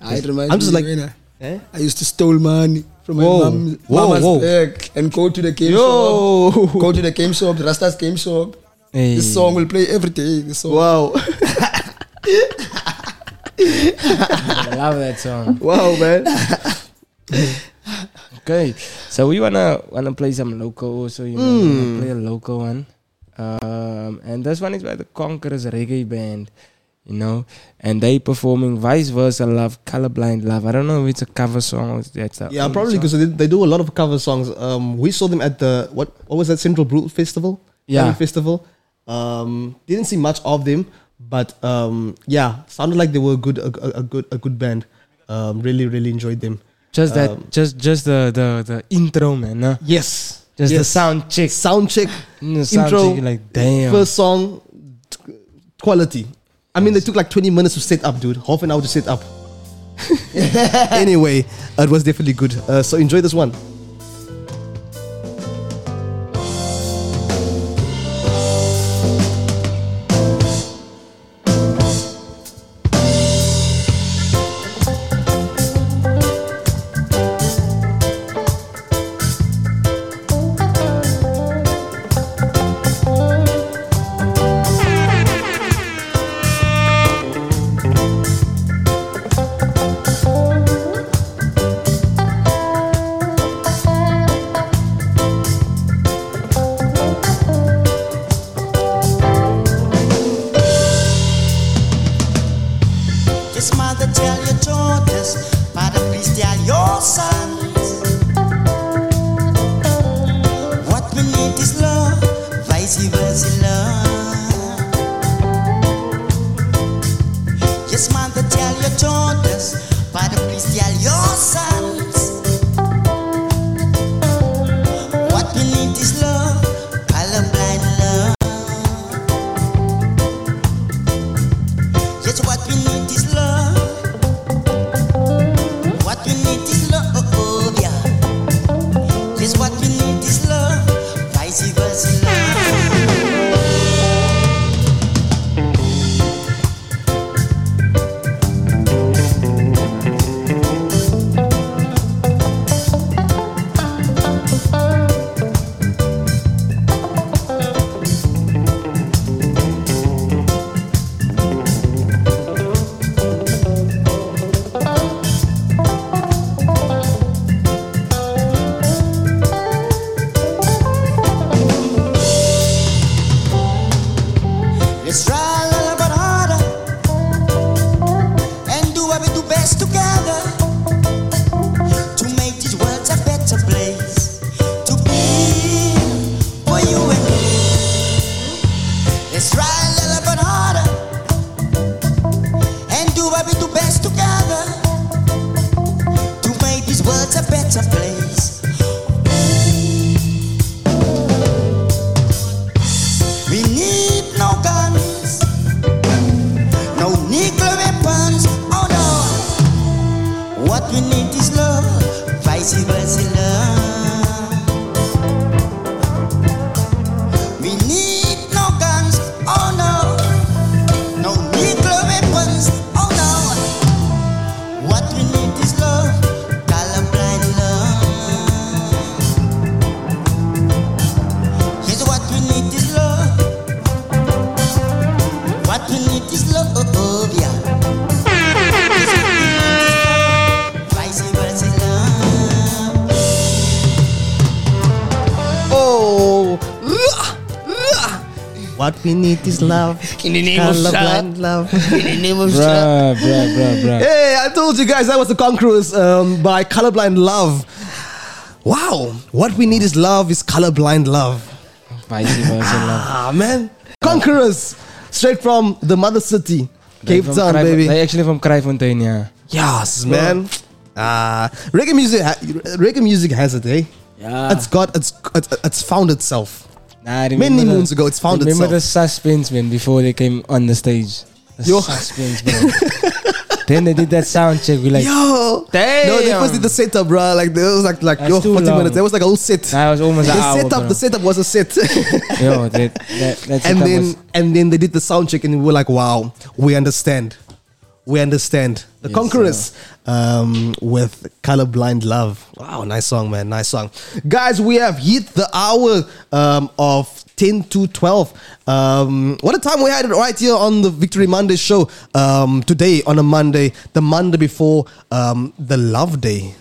Ah, it reminds I'm just like- when I, Eh? I used to steal money from my Whoa. mom, Whoa, mama's whoa. bag and go to the game Yo. shop. Go to the game shop, the Rasta's game shop. Hey. This song will play every day. This song. Wow. I love that song. Wow, man. Okay, so we wanna wanna play some local also. You know, Mm. wanna play a local one. Um, and this one is by the Conquerors Reggae Band. You know, and they performing Vice Versa Love, Colorblind Love. I don't know if it's a cover song or that's a Yeah, probably because they, they do a lot of cover songs. Um, we saw them at the what what was that Central Brew Festival? Yeah. Talent Festival. Um, didn't see much of them, but um, yeah, sounded like they were a good a, a, good a good band. Um, really really enjoyed them. Just that, Um, just just the the the intro, man. Huh? yes, Just the sound check. sound check, Mm, sound intro, check, like damn. first song, t- quality. I mean, they took like 20 minutes to set up, dude. Half an hour to set up. anyway, it was definitely good. Uh, so enjoy this one. We need is love. In the name of Colorblind love. love. In the name of Bruh, bruh, bruh, bruh. Hey, I told you guys that was the Conquerors um, by Colorblind Love. Wow, what we need is love is colorblind love. Vice versa, love. Ah, man. Conquerors, straight from the mother city, Cape Town, Kraai- baby. They actually from Kraaifontein, yeah. Yes, man. Ah, reggae music, reggae music has it, eh? Yeah. It's got, it's, it's, it's found itself. Nah, Many remember the- moons ago, it's found remember itself. the suspense, man, before they came on the stage. The Yo. suspense, bro. then they did that sound check. We like, Yo, damn. no, they first did the setup, bro. Like there was like like That's yo, forty long. minutes. There was like a whole set. Nah, was almost the hour, setup. bro. The setup was a set. Yo, that, that, that and then was- and then they did the sound check, and we were like, wow, we understand. We understand the Yes, Conquerors um, with colorblind love. Wow, nice song, man. Nice song, guys. We have hit the hour um, of ten to twelve. Um, what a time we had it right here on the Victory Monday show um, today on a Monday, the Monday before um, the Love Day.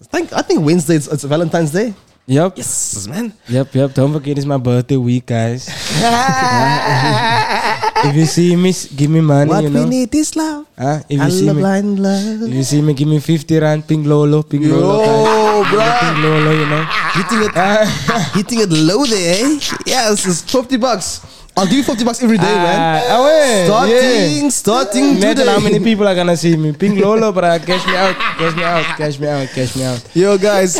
I think I think Wednesday it's, it's Valentine's Day. Yep. Yes, man. Yep, yep. Don't forget it's my birthday week, guys. if you see me, give me money, What you we need is love. Huh? If you see me, love. if you see me, give me 50 rand, pink lolo, lolo. Yo, guys. bruh. Pink lolo, you know. hitting it, ah. hitting it low there. Eh? Yes, it's fifty bucks. I'll give you fifty bucks every day, man. Ah, away. Starting, yeah. starting Imagine today. how many people are gonna see me. Pink lolo, but uh, cash me out, cash me out, cash me out, cash me out. Yo, guys.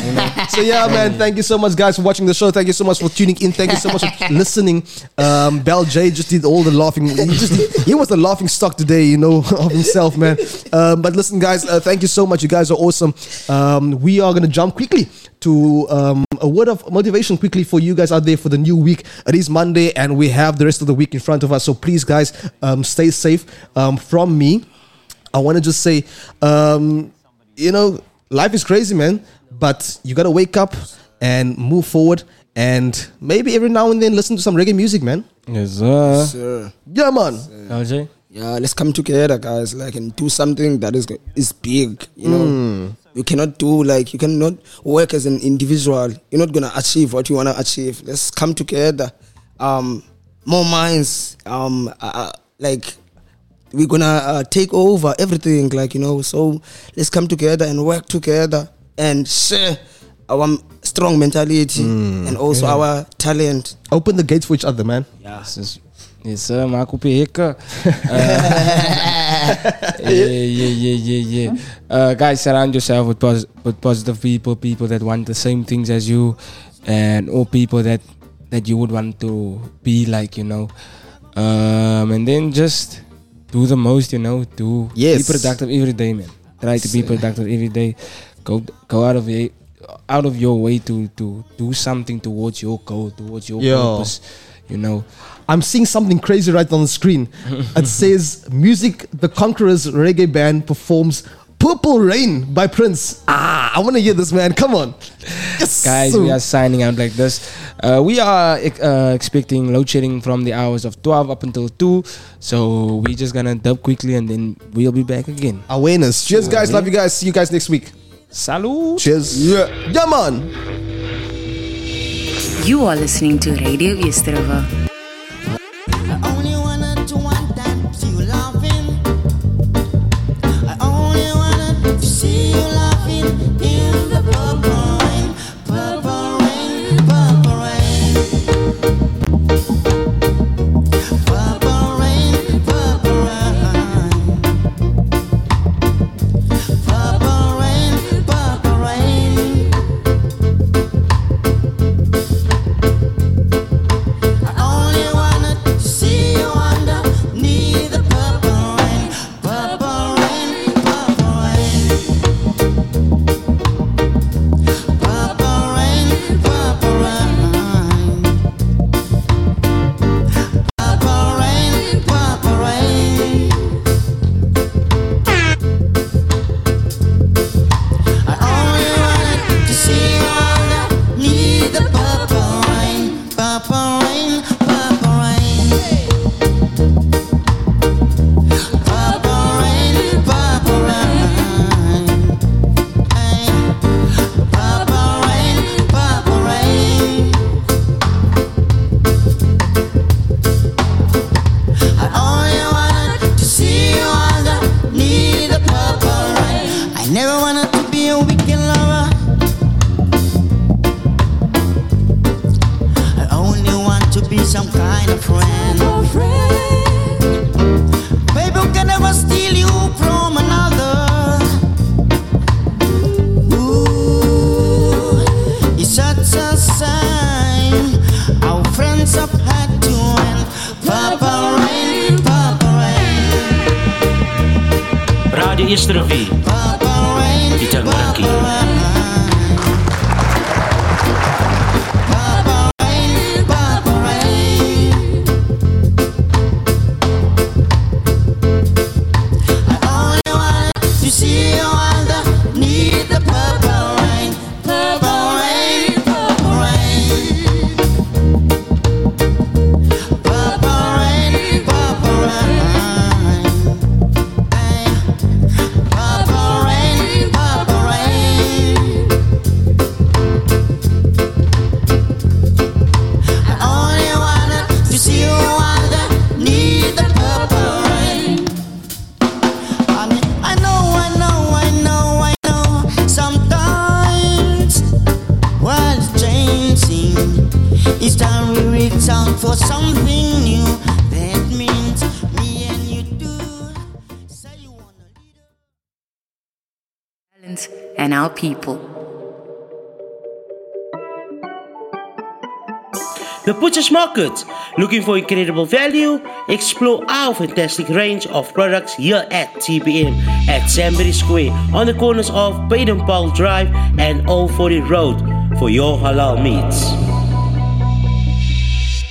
So yeah, man. Thank you so much, guys, for watching the show. Thank you so much for tuning in. Thank you so much for listening. Um, Bell J just did all the laughing. He just he was the laughing stock today, you know, of himself, man. Um, but listen, guys. Uh, thank you so much. You guys are awesome. Um, we are gonna jump quickly to um, a word of motivation quickly for you guys out there for the new week. It is Monday, and we have the rest of the week in front of us. So please, guys, um, stay safe. Um, from me, I want to just say, um, you know, life is crazy, man. But you gotta wake up and move forward, and maybe every now and then listen to some reggae music, man. Yes, sir. Sir. Yeah, man. LJ? Yeah, let's come together, guys. Like and do something that is is big. You know, Mm. You cannot do like you cannot work as an individual. You're not gonna achieve what you wanna achieve. Let's come together. Um, more minds. Um, uh, like we're gonna uh, take over everything. Like you know, so let's come together and work together and share our strong mentality and also Yeah. our talent. Open the gates for each other, man. Yes, yes, yes sir. Maar ik op je hikken. Uh, yeah, yeah, yeah, yeah, yeah. Uh, guys, surround yourself with, pos- with positive people, people that want the same things as you, and all people that that you would want to be like, you know. Um, and then just do the most, you know. Do Yes. be productive every day, man. Try to be productive every day. Go go out of your out of your way to to do something towards your goal, towards your Yo. purpose. You know. I'm seeing something crazy right on the screen. it says Music the Conquerors reggae band performs Purple Rain by Prince. Ah, I want to hear this, man. Come on. Yes. Guys, we are signing out like this. Uh, we are uh, expecting load shedding from the hours of 12 up until 2. So we're just gonna dub quickly and then we'll be back again. Awareness. Cheers, guys. Love you guys. See you guys next week. Salud. Cheers. Yeah. Yeah, man. You are listening to Radio East market. Looking for incredible value? Explore our fantastic range of products here at TBM at Sambury Square on the corners of Baden Powell Drive and Old Forty Road for your halal meats.